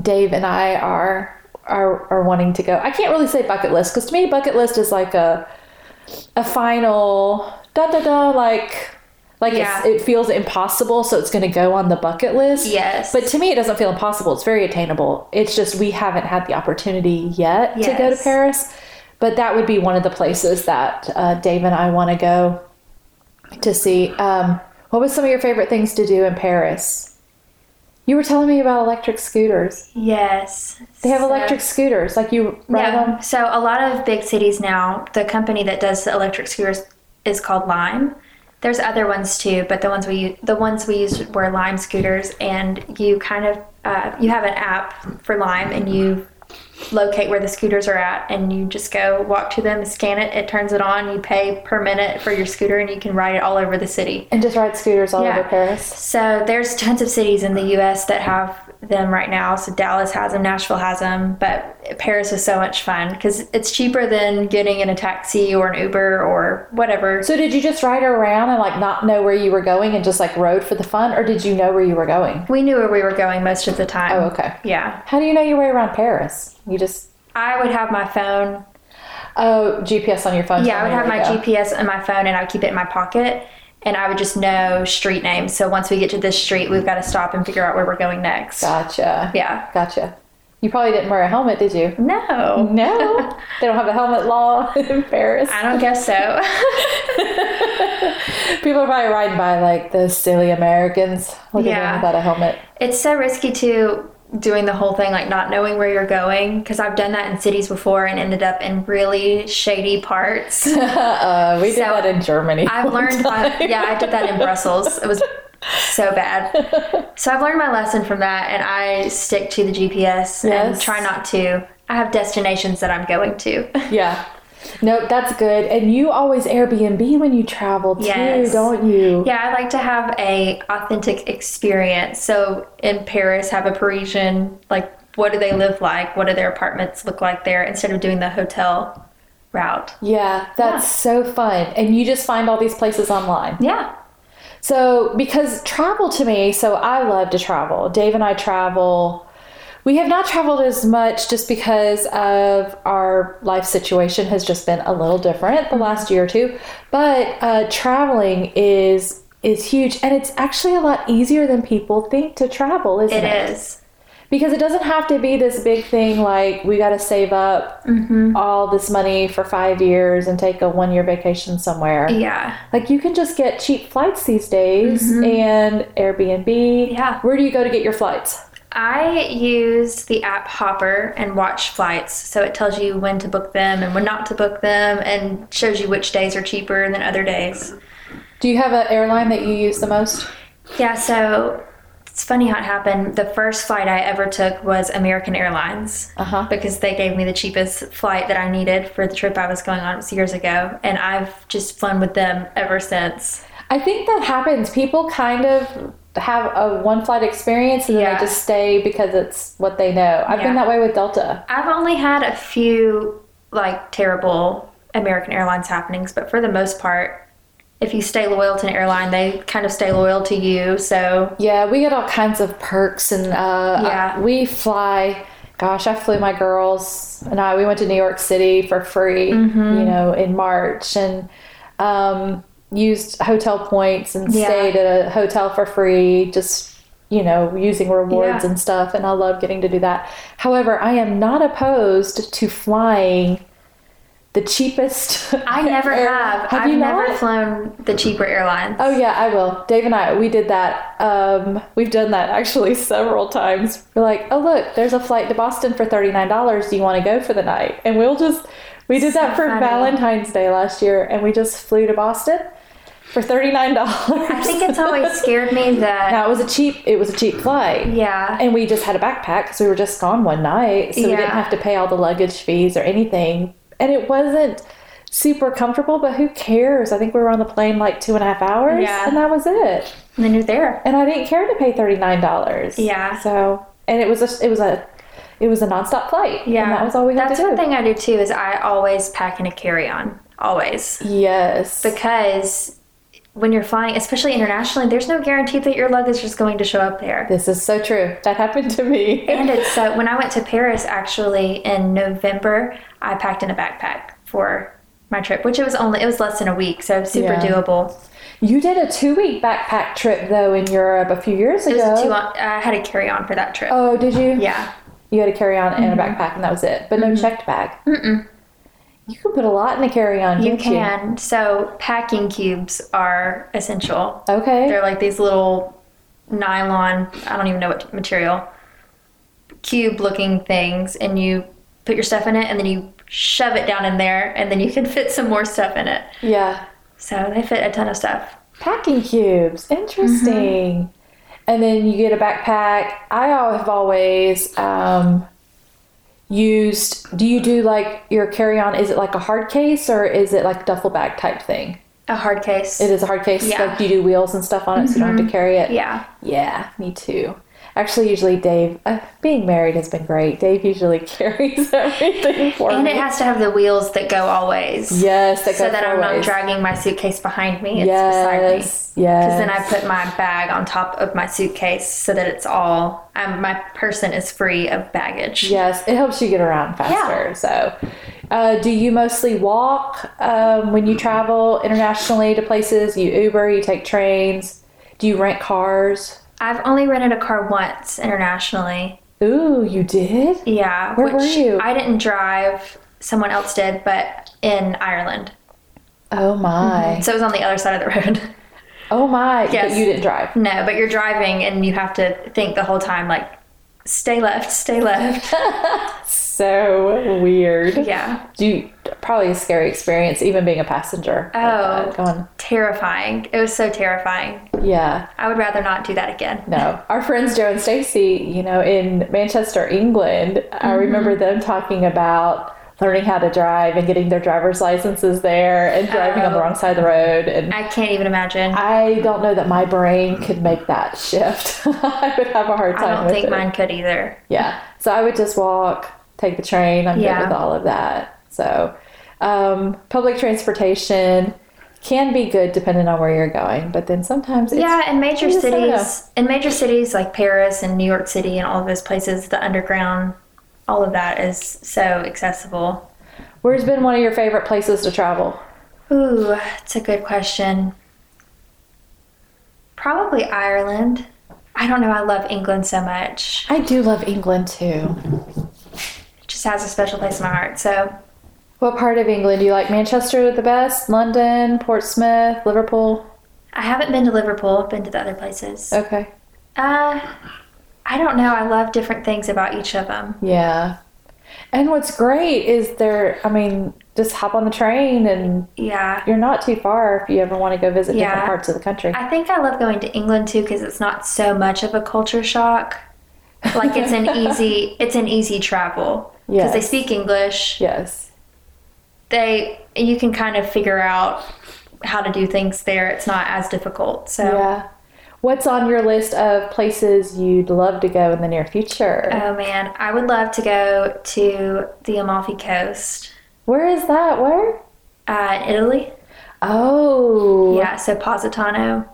Dave and I are are are wanting to go. I can't really say bucket list because to me, bucket list is like a a final da da da like like Yeah. it's, it feels impossible, so it's going to go on the bucket list. Yes. But to me, it doesn't feel impossible. It's very attainable. It's just we haven't had the opportunity yet to go to Paris. But that would be one of the places that uh, Dave and I want to go to see. Um, what was some of your favorite things to do in Paris? You were telling me about electric scooters. yes. They have So- electric scooters, like you ride Yeah. them. So a lot of big cities now, the company that does the electric scooters is called Lime. There's other ones too, but the ones we the ones we used were Lime scooters, and you kind of uh, you have an app for Lime, and you locate where the scooters are at, and you just go walk to them, scan it, it turns it on, you pay per minute for your scooter, and you can ride it all over the city. And just ride scooters all Yeah. over Paris. So there's tons of cities in the U.S. that have them right now. So Dallas has them, Nashville has them, but Paris is so much fun because it's cheaper than getting in a taxi or an Uber or whatever. So did you just ride around and like not know where you were going and just like rode for the fun, or did you know where you were going? We knew where we were going most of the time. Oh, okay. Yeah. How do you know your way around Paris? You just I would have my phone. oh GPS on your phone. Yeah, I would have my you where to go. GPS on my phone and I would keep it in my pocket. And I would just know street names. So once we get to this street, we've got to stop and figure out where we're going next. Gotcha. Yeah. Gotcha. You probably didn't wear a helmet, did you? No. No, <laughs> they don't have a helmet law <laughs> in Paris. I don't guess so. <laughs> People are probably riding by like the silly Americans. Look at Yeah. them without a helmet. it's so risky too doing the whole thing like not knowing where you're going because I've done that in cities before and ended up in really shady parts. <laughs> Uh, we did So, that in Germany. I've learned my, yeah, I did that in Brussels. It was so bad. So I've learned my lesson from that and I stick to the GPS and try not to. I have destinations that I'm going to. Yeah. <laughs> No, that's good. And you always Airbnb when you travel too, Yes. don't you? Yeah, I like to have a authentic experience. So in Paris, have a Parisian like what do they live like? What do their apartments look like there instead of doing the hotel route? Yeah, that's so fun. And you just find all these places online. Yeah. So, because travel to me, so I love to travel. Dave and I travel. We have not traveled as much just because of our life situation has just been a little different the last year or two. But uh, traveling is is huge, and it's actually a lot easier than people think to travel, isn't It it? is. Because it doesn't have to be this big thing like we got to save up all this money for five years and take a one year vacation somewhere. Yeah. Like you can just get cheap flights these days and Airbnb. Yeah. Where do you go to get your flights? I use the app Hopper and watch flights. So it tells you when to book them and when not to book them and shows you which days are cheaper than other days. Do you have an airline that you use the most? Yeah, so it's funny how it happened. The first flight I ever took was American Airlines Uh-huh. because they gave me the cheapest flight that I needed for the trip I was going on. It was years ago. And I've just flown with them ever since. I think that happens. People kind of have a one flight experience and then Yeah. they just stay because it's what they know. I've been that way with Delta. I've only had a few like terrible American Airlines happenings, but for the most part, if you stay loyal to an airline, they kind of stay loyal to you. So Yeah, we get all kinds of perks and uh, Yeah. we fly. Gosh, I flew my girls and I. We went to New York City for free, Mm-hmm. you know, in March and um, used hotel points and Yeah. stayed at a hotel for free. Just you know, using rewards Yeah. and stuff. And I love getting to do that. However, I am not opposed to flying the cheapest. I <laughs> never air- have. Have I've you never not? flown the cheaper airlines. Oh yeah, I will. Dave and I, we did that. Um, we've done that actually <laughs> several times. We're like, oh look, there's a flight to Boston for thirty nine dollars. Do you want to go for the night? And we'll just we did that for funny. Valentine's Day last year, and we just flew to Boston for thirty nine dollars. I think it's always scared me that. <laughs> now it was a cheap. It was a cheap flight. Yeah. And we just had a backpack because we were just gone one night, so we didn't have to pay all the luggage fees or anything. And it wasn't super comfortable, but who cares? I think we were on the plane like two and a half hours, Yeah. and that was it And then you're there. and I didn't care to pay thirty nine dollars. Yeah. So and it was a it was a it was a nonstop flight. Yeah. And that was all we had That's to do. one thing I do too is I always pack in a carry on. Always. Yes. Because when you're flying, especially internationally, there's no guarantee that your luggage is just going to show up there. this is so true. That happened to me. And <laughs> it's so when I went to Paris actually in November, I packed in a backpack for my trip, which it was only it was less than a week, so super Yeah. doable. You did a two week backpack trip though in Europe a few years It ago. two I had a carry on for that trip. oh, did you? Yeah. You had a carry on and a mm-hmm. backpack and that was it. But no mm-hmm. checked bag. Mm-mm. You can put a lot in a carry on, You can. So packing cubes are essential. Okay. They're like these little nylon, I don't even know what material, cube looking things, and you put your stuff in it and then you shove it down in there, and then you can <laughs> fit some more stuff in it. yeah. So they fit a ton of stuff. Packing cubes. Interesting. And then you get a backpack. I have always um, used. Do you do like your carry on? Is it like a hard case or is it like duffel bag type thing? A hard case. It is a hard case. Yeah. Like do you do wheels and stuff on it so you don't have to mm-hmm. carry it? Yeah. Yeah, me too. Actually, usually Dave, uh, being married has been great. Dave usually <laughs> carries everything for And me. And it has to have the wheels that go always. yes, that So that I'm not dragging my suitcase behind me. It's beside me. Yes, yes. Because then I put my bag on top of my suitcase so that it's all, um, my person is free of baggage. Yes, it helps you get around faster. So, uh, do you mostly walk um, when you travel internationally to places? You Uber, you take trains. Do you rent cars? I've only rented a car once internationally. Ooh, you did? Yeah. Where were you? I didn't drive. Someone else did, but in Ireland. Oh my. So it was on the other side of the road. <laughs> Oh my. Yes. But you didn't drive. no, but you're driving and you have to think the whole time, like, stay left, stay left. <laughs> So weird. <laughs> yeah. Do you, probably a scary experience, even being a passenger. like uh, Oh. that, Going, Terrifying. It was so terrifying. yeah. I would rather not do that again. No, <laughs> our friends Joe and Stacy, you know, in Manchester, England, I mm-hmm. remember them talking about learning how to drive and getting their driver's licenses there and driving on the Oh. wrong side of the road. And I can't even imagine. I don't know that my brain could make that <laughs> shift. I would have a hard time. I don't think it. mine could either. Yeah. So I would just walk, take the train. I'm Yeah. good with all of that. So um, public transportation can be good depending on where you're going, but then sometimes it's Yeah, in major you just never know. cities, in major cities like Paris and New York City and all of those places, the underground, all of that is so accessible. Where's been one of your favorite places to travel? Ooh, it's a good question. Probably Ireland. I don't know. I love England so much. I do love England too. Just has a special place in my heart. So What part of England do you like? Manchester the best? London, Portsmouth, Liverpool? I haven't been to Liverpool. I've been to the other places. Okay. Uh, I don't know. I love different things about each of them. Yeah. And what's great is there, I mean, just hop on the train and Yeah. you're not too far if you ever want to go visit different parts of the country. I think I love going to England too because it's not so much of a culture shock. Like it's an <laughs> easy, it's an easy travel because they speak English. yes. They, you can kind of figure out how to do things there. It's not as difficult. So, Yeah. What's on your list of places you'd love to go in the near future? oh man, I would love to go to the Amalfi Coast, Where is that? Where? uh, in Italy. Oh. Yeah, so Positano,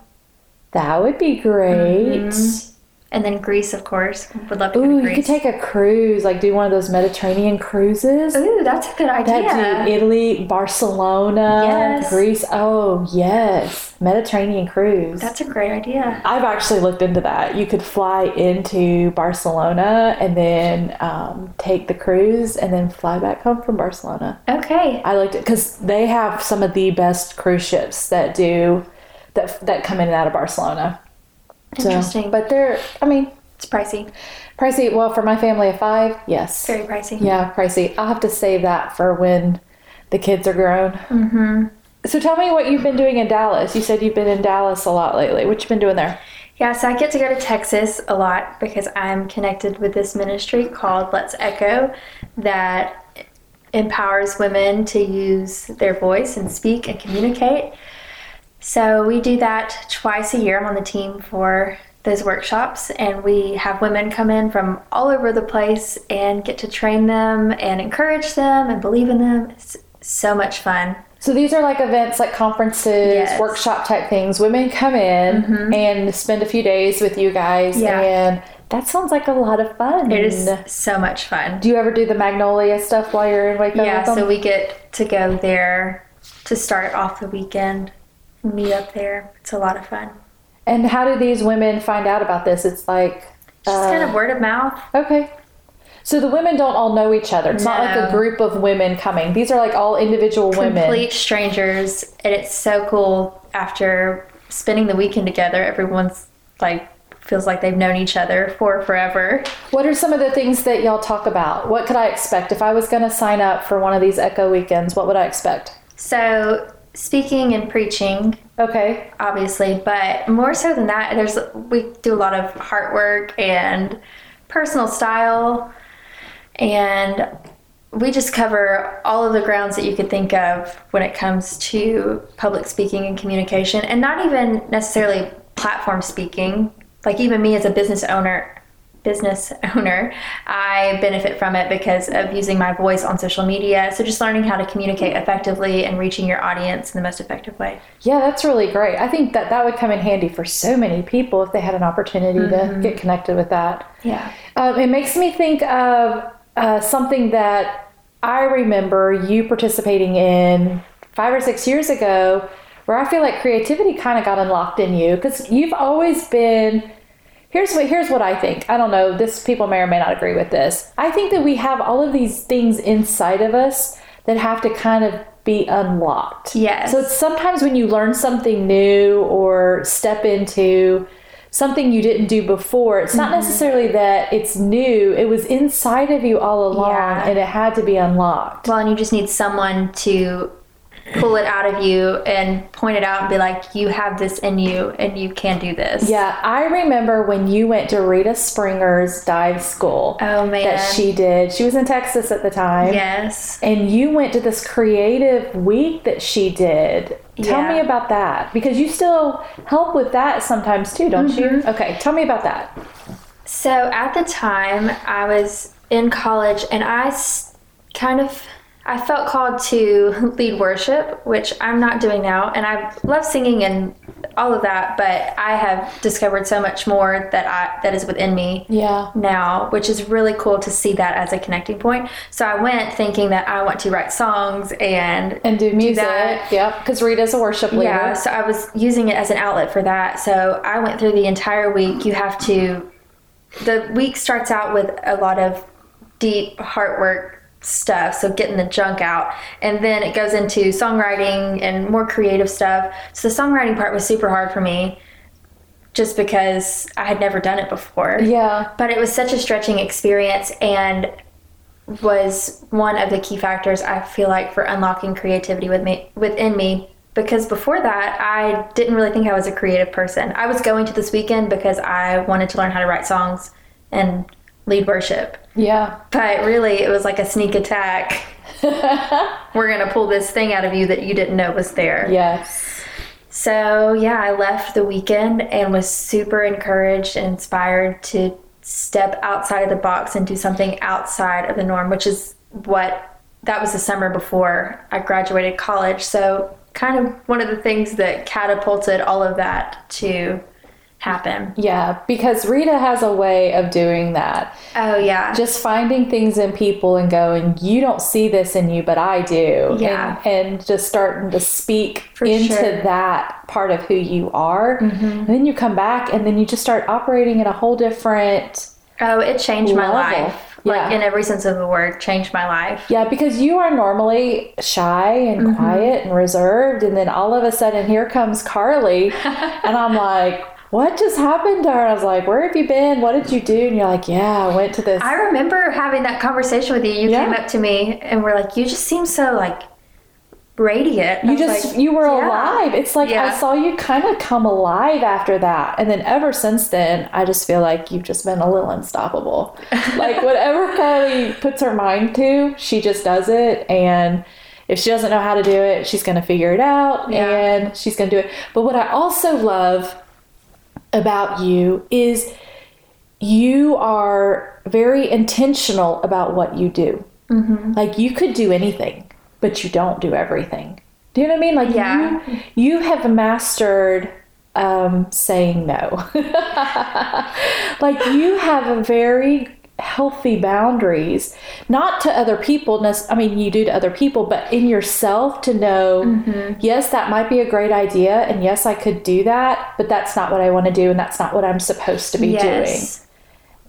That would be great. Mm-hmm. And then Greece, of course. Would love to go Ooh, to you could take a cruise, like do one of those Mediterranean cruises. Ooh, that's a good idea. That do Italy, Barcelona, Yes. Greece. Oh, yes. Mediterranean cruise. That's a great idea. I've actually looked into that. You could fly into Barcelona and then um, take the cruise and then fly back home from Barcelona. Okay. I looked at because they have some of the best cruise ships that do that that come in and out of Barcelona. So, Interesting. but they're, I mean, It's pricey. pricey. Well, for my family of five, yes. Very pricey. Yeah, pricey. I'll have to save that for when the kids are grown. Mm-hmm. So tell me what you've been doing in Dallas. You said you've been in Dallas a lot lately. What you been doing there? Yeah, so I get to go to Texas a lot because I'm connected with this ministry called Let's Echo that empowers women to use their voice and speak and communicate. So we do that twice a year. I'm on the team for those workshops, and we have women come in from all over the place and get to train them and encourage them and believe in them. It's so much fun. So these are like events, like conferences, Yes. Mm-hmm. workshop type things. Women come in and spend a few days with you guys, Yeah. and that sounds like a lot of fun. It is so much fun. Do you ever do the Magnolia stuff while you're in Waco? Yeah, so we get to go there to start off the weekend, meet up there. It's a lot of fun. and how do these women find out about this? It's like Just uh, kind of word of mouth. Okay. So the women don't all know each other. It's not like a group of women coming. These are like all individual women. Complete strangers, and it's so cool after spending the weekend together. Everyone's like feels like they've known each other for forever. What are some of the things that y'all talk about? What could I expect if I was going to sign up for one of these Echo weekends? What would I expect? So speaking and preaching, Okay. obviously, but more so than that, there's we do a lot of heart work and personal style, and we just cover all of the grounds that you could think of when it comes to public speaking and communication, and not even necessarily platform speaking. Like even me as a business owner, business owner, I benefit from it because of using my voice on social media. So just learning how to communicate effectively and reaching your audience in the most effective way. Yeah, that's really great. I think that that would come in handy for so many people if they had an opportunity Mm-hmm. to get connected with that. Yeah. Um, it makes me think of uh, something that I remember you participating in five or six years ago, where I feel like creativity kind of got unlocked in you because you've always been. Here's what here's what I think. I don't know. This people may or may not agree with this. I think that we have all of these things inside of us that have to kind of be unlocked. Yes. So it's sometimes when you learn something new or step into something you didn't do before, it's not mm-hmm. necessarily that it's new. It was inside of you all along Yeah. and it had to be unlocked. Well, and you just need someone to pull it out of you and point it out and be like, you have this in you and you can do this. Yeah, I remember when you went to Rita Springer's dive school Oh, man. that she did. She was in Texas at the time. Yes. And you went to this creative week that she did. Tell Yeah. me about that because you still help with that sometimes too, don't you? Mm-hmm. Okay, tell me about that. So at the time, I was in college and I kind of I felt called to lead worship, which I'm not doing now, and I love singing and all of that, but I have discovered so much more that I that is within me Yeah. now, which is really cool to see that as a connecting point. So I went thinking that I want to write songs and And do music. that. Yep, because Rita's a worship leader. yeah, so I was using it as an outlet for that. So I went through the entire week. You have to, the week starts out with a lot of deep heart work stuff, so getting the junk out. And then it goes into songwriting and more creative stuff. So the songwriting part was super hard for me just because I had never done it before. Yeah. But it was such a stretching experience and was one of the key factors I feel like for unlocking creativity with me within me because before that I didn't really think I was a creative person. I was going to this weekend because I wanted to learn how to write songs and lead worship. Yeah. But really it was like a sneak attack. <laughs> We're going to pull this thing out of you that you didn't know was there. Yes. So, yeah, I left the weekend and was super encouraged and inspired to step outside of the box and do something outside of the norm, which is what that was the summer before I graduated college. So, kind of one of the things that catapulted all of that to happen. Yeah, because Rita has a way of doing that. Oh, yeah. Just finding things in people and going, you don't see this in you, but I do. Yeah. And, and just starting to speak For into sure. Mm-hmm. that part of who you are. And then you come back and then you just start operating in a whole different. oh, it changed my life. Like, Yeah. in every sense of the word, changed my life. Yeah, because you are normally shy and Mm-hmm. quiet and reserved. And then all of a sudden, here comes Carly. <laughs> and I'm like, what just happened to her? I was like, where have you been? What did you do? And you're like, yeah, I went to this. I remember having that conversation with you. You Yeah. came up to me and were like, "You just seem so like radiant." You just like, you were "Yeah." alive it's like i saw you kind of come alive after that and then ever since then i just feel like you've just been a little unstoppable <laughs> like whatever carly puts her mind to she just does it and if she doesn't know how to do it she's going to figure it out Yeah. and she's going to do it but what i also love about you is you are very intentional about what you do Mm-hmm. like you could do anything, but you don't do everything. Do you know what I mean? Like Yeah. you, you have mastered um, saying no. <laughs> like you have a very healthy boundaries, not to other people. I mean, you do to other people, but in yourself to know, Mm-hmm. yes, that might be a great idea, and yes, I could do that, but that's not what I want to do, and that's not what I'm supposed to be doing.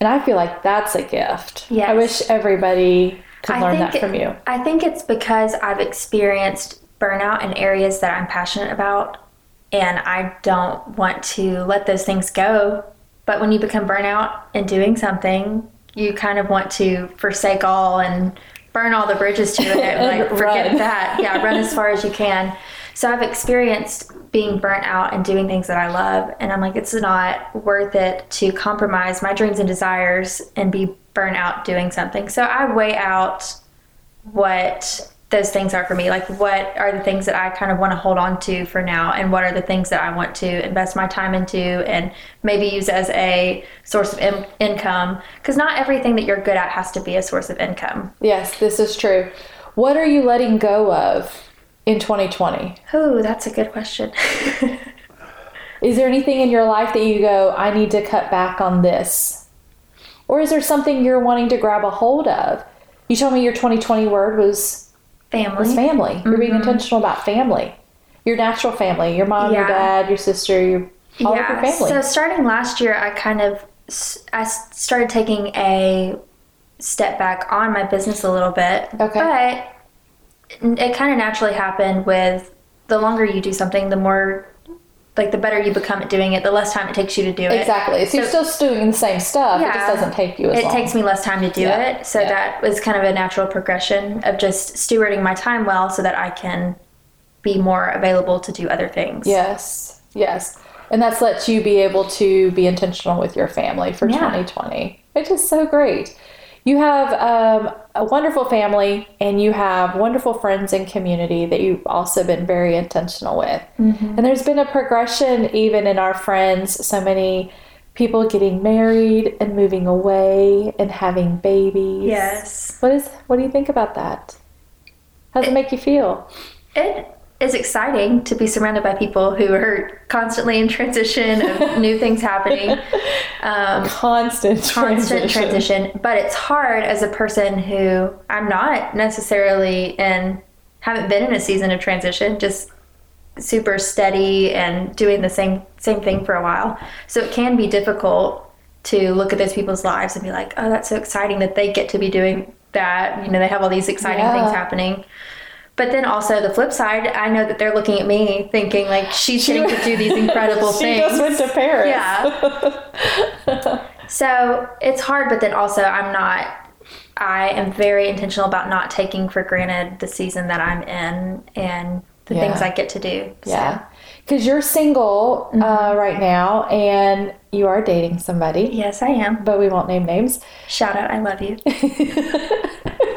And I feel like that's a gift. Yes. I wish everybody could I learn think that from you. I think it's because I've experienced burnout in areas that I'm passionate about, and I don't want to let those things go. But when you become burnout in doing something, you kind of want to forsake all and burn all the bridges to it. And <laughs> like forget that. Yeah, run as far as you can. So I've experienced being burnt out and doing things that I love, and I'm like, it's not worth it to compromise my dreams and desires and be burnt out doing something. So I weigh out what those things are for me. Like, what are the things that I kind of want to hold on to for now, and what are the things that I want to invest my time into and maybe use as a source of in- income? Because not everything that you're good at has to be a source of income. Yes, this is true. What are you letting go of in 2020? Oh, that's a good question. <laughs> Is there anything in your life that you go, I need to cut back on this? Or is there something you're wanting to grab a hold of? You told me your 2020 word was Family. was family. You're being mm-hmm. intentional about family. Your natural family, your mom, your dad, your sister, your all of your family. So starting last year, I kind of I started taking a step back on my business a little bit. Okay. But it kind of naturally happened with the longer you do something, the more like the better you become at doing it, the less time it takes you to do it. exactly. So, you're still doing the same stuff. Yeah, It just doesn't take you as long, It long. takes me less time to do Yeah. it. So Yeah. that was kind of a natural progression of just stewarding my time well so that I can be more available to do other things. Yes, yes. And that's lets you be able to be intentional with your family for Yeah. 2020, which is so great. You have um, a wonderful family and you have wonderful friends and community that you've also been very intentional with. Mm-hmm. And there's been a progression even in our friends, so many people getting married and moving away and having babies. Yes. What is what do you think about that? How does it make you feel? It is exciting to be surrounded by people who are constantly in transition of <laughs> new things happening. Um, Constant constant transition, but it's hard as a person who I'm not necessarily in, haven't been in a season of transition, just super steady and doing the same same thing for a while. So it can be difficult to look at those people's lives and be like, oh, that's so exciting that they get to be doing that. You know, they have all these exciting Yeah. things happening. But then also the flip side, I know that they're looking at me thinking like she's getting to do these <laughs> incredible she things. just went to Paris. Yeah. So it's hard, but then also I'm not. I am very intentional about not taking for granted the season that I'm in and the Yeah. things I get to do. So, Yeah. Because you're single uh, right now and you are dating somebody, Yes, I am. but we won't name names. Shout out, I love you. <laughs>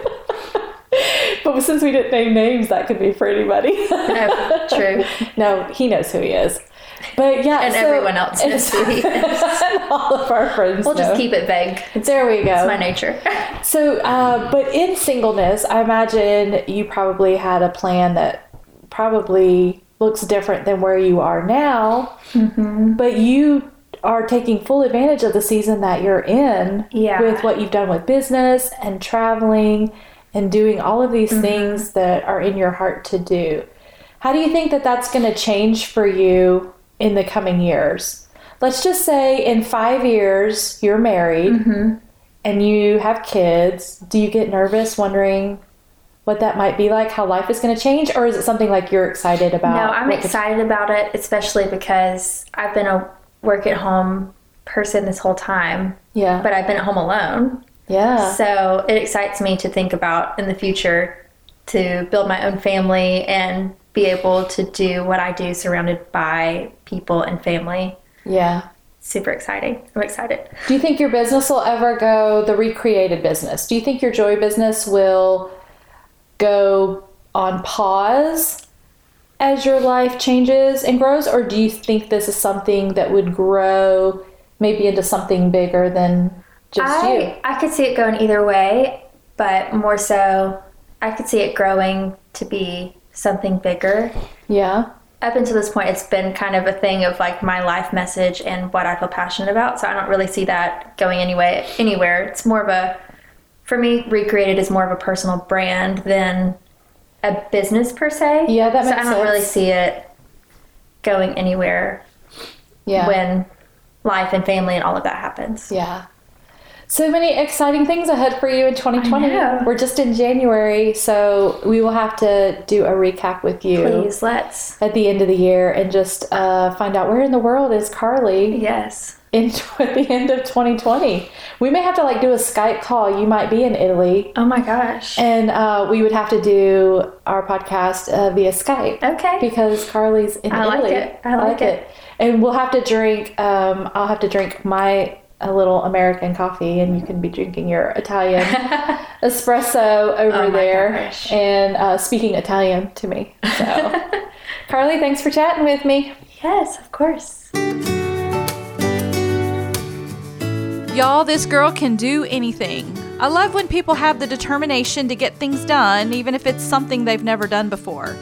<laughs> But since we didn't name names, that could be for anybody. <laughs> No, true. no, he knows who he is. But yeah, And so- everyone else <laughs> knows who he is. and all of our friends. We'll just keep it vague. It's There we go. It's my nature. So, uh, but in singleness, I imagine you probably had a plan that probably looks different than where you are now. Mm-hmm. But you are taking full advantage of the season that you're in Yeah. with what you've done with business and traveling and doing all of Mm-hmm. these things that are in your heart to do. How do you think that that's going to change for you in the coming years? Let's just say in five years you're married Mm-hmm. and you have kids. Do you get nervous wondering what that might be like, how life is going to change, or is it something like you're excited about? No, I'm the- excited about it, especially because I've been a work at home person this whole time, yeah, but I've been at home alone. Yeah, So it excites me to think about in the future to build my own family and be able to do what I do surrounded by people and family. yeah. Super exciting. I'm excited. Do you think your business will ever go the recreated business? Do you think your joy business will go on pause as your life changes and grows, or do you think this is something that would grow maybe into something bigger than just you? I, I could see it going either way, but more so, I could see it growing to be something bigger. Yeah, Up until this point, it's been kind of a thing of like my life message and what I feel passionate about. So I don't really see that going anyway anywhere. It's more of a, for me, recreated is more of a personal brand than a business per se. Yeah, that so makes I don't really see it going anywhere yeah, when life and family and all of that happens. yeah. So many exciting things ahead for you in 2020. We're just in January, so we will have to do a recap with you. Please, let's. at the end of the year and just uh, find out where in the world is Carly Yes. in <laughs> at the end of 2020. We may have to like do a Skype call. You might be in Italy, Oh my gosh. and uh, we would have to do our podcast uh, via Skype Okay. because Carly's in I like Italy. it. I like it. And we'll have to drink. Um, I'll have to drink my a little American coffee, and you can be drinking your Italian <laughs> espresso over Oh there gosh. and uh, speaking Italian to me. So, <laughs> Carly, thanks for chatting with me. Yes, of course. Y'all, this girl can do anything. I love when people have the determination to get things done, even if it's something they've never done before.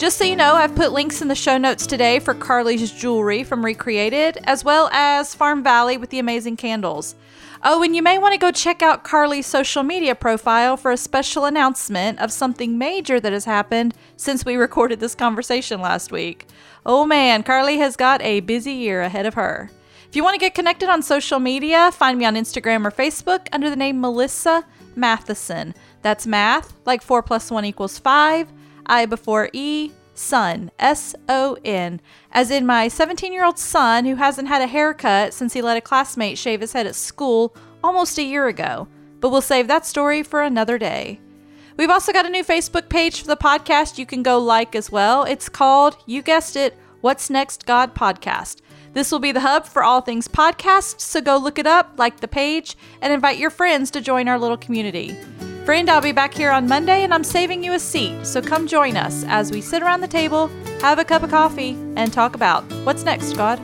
Just so you know, I've put links in the show notes today for Carly's jewelry from Recreated, as well as Farm Valley with the amazing candles. Oh, and you may want to go check out Carly's social media profile for a special announcement of something major that has happened since we recorded this conversation last week. Oh man, Carly has got a busy year ahead of her. If you want to get connected on social media, find me on Instagram or Facebook under the name Melissa Mathieson. That's math, like 4 plus 1 equals 5, I before E, son, S O N, as in my 17 year old son who hasn't had a haircut since he let a classmate shave his head at school almost a year ago. But we'll save that story for another day. We've also got a new Facebook page for the podcast you can go like as well. It's called, you guessed it, What's Next God Podcast. This will be the hub for all things podcast, so go look it up, like the page, and invite your friends to join our little community. Friend, I'll be back here on Monday and I'm saving you a seat, so come join us as we sit around the table, have a cup of coffee, and talk about what's next, God.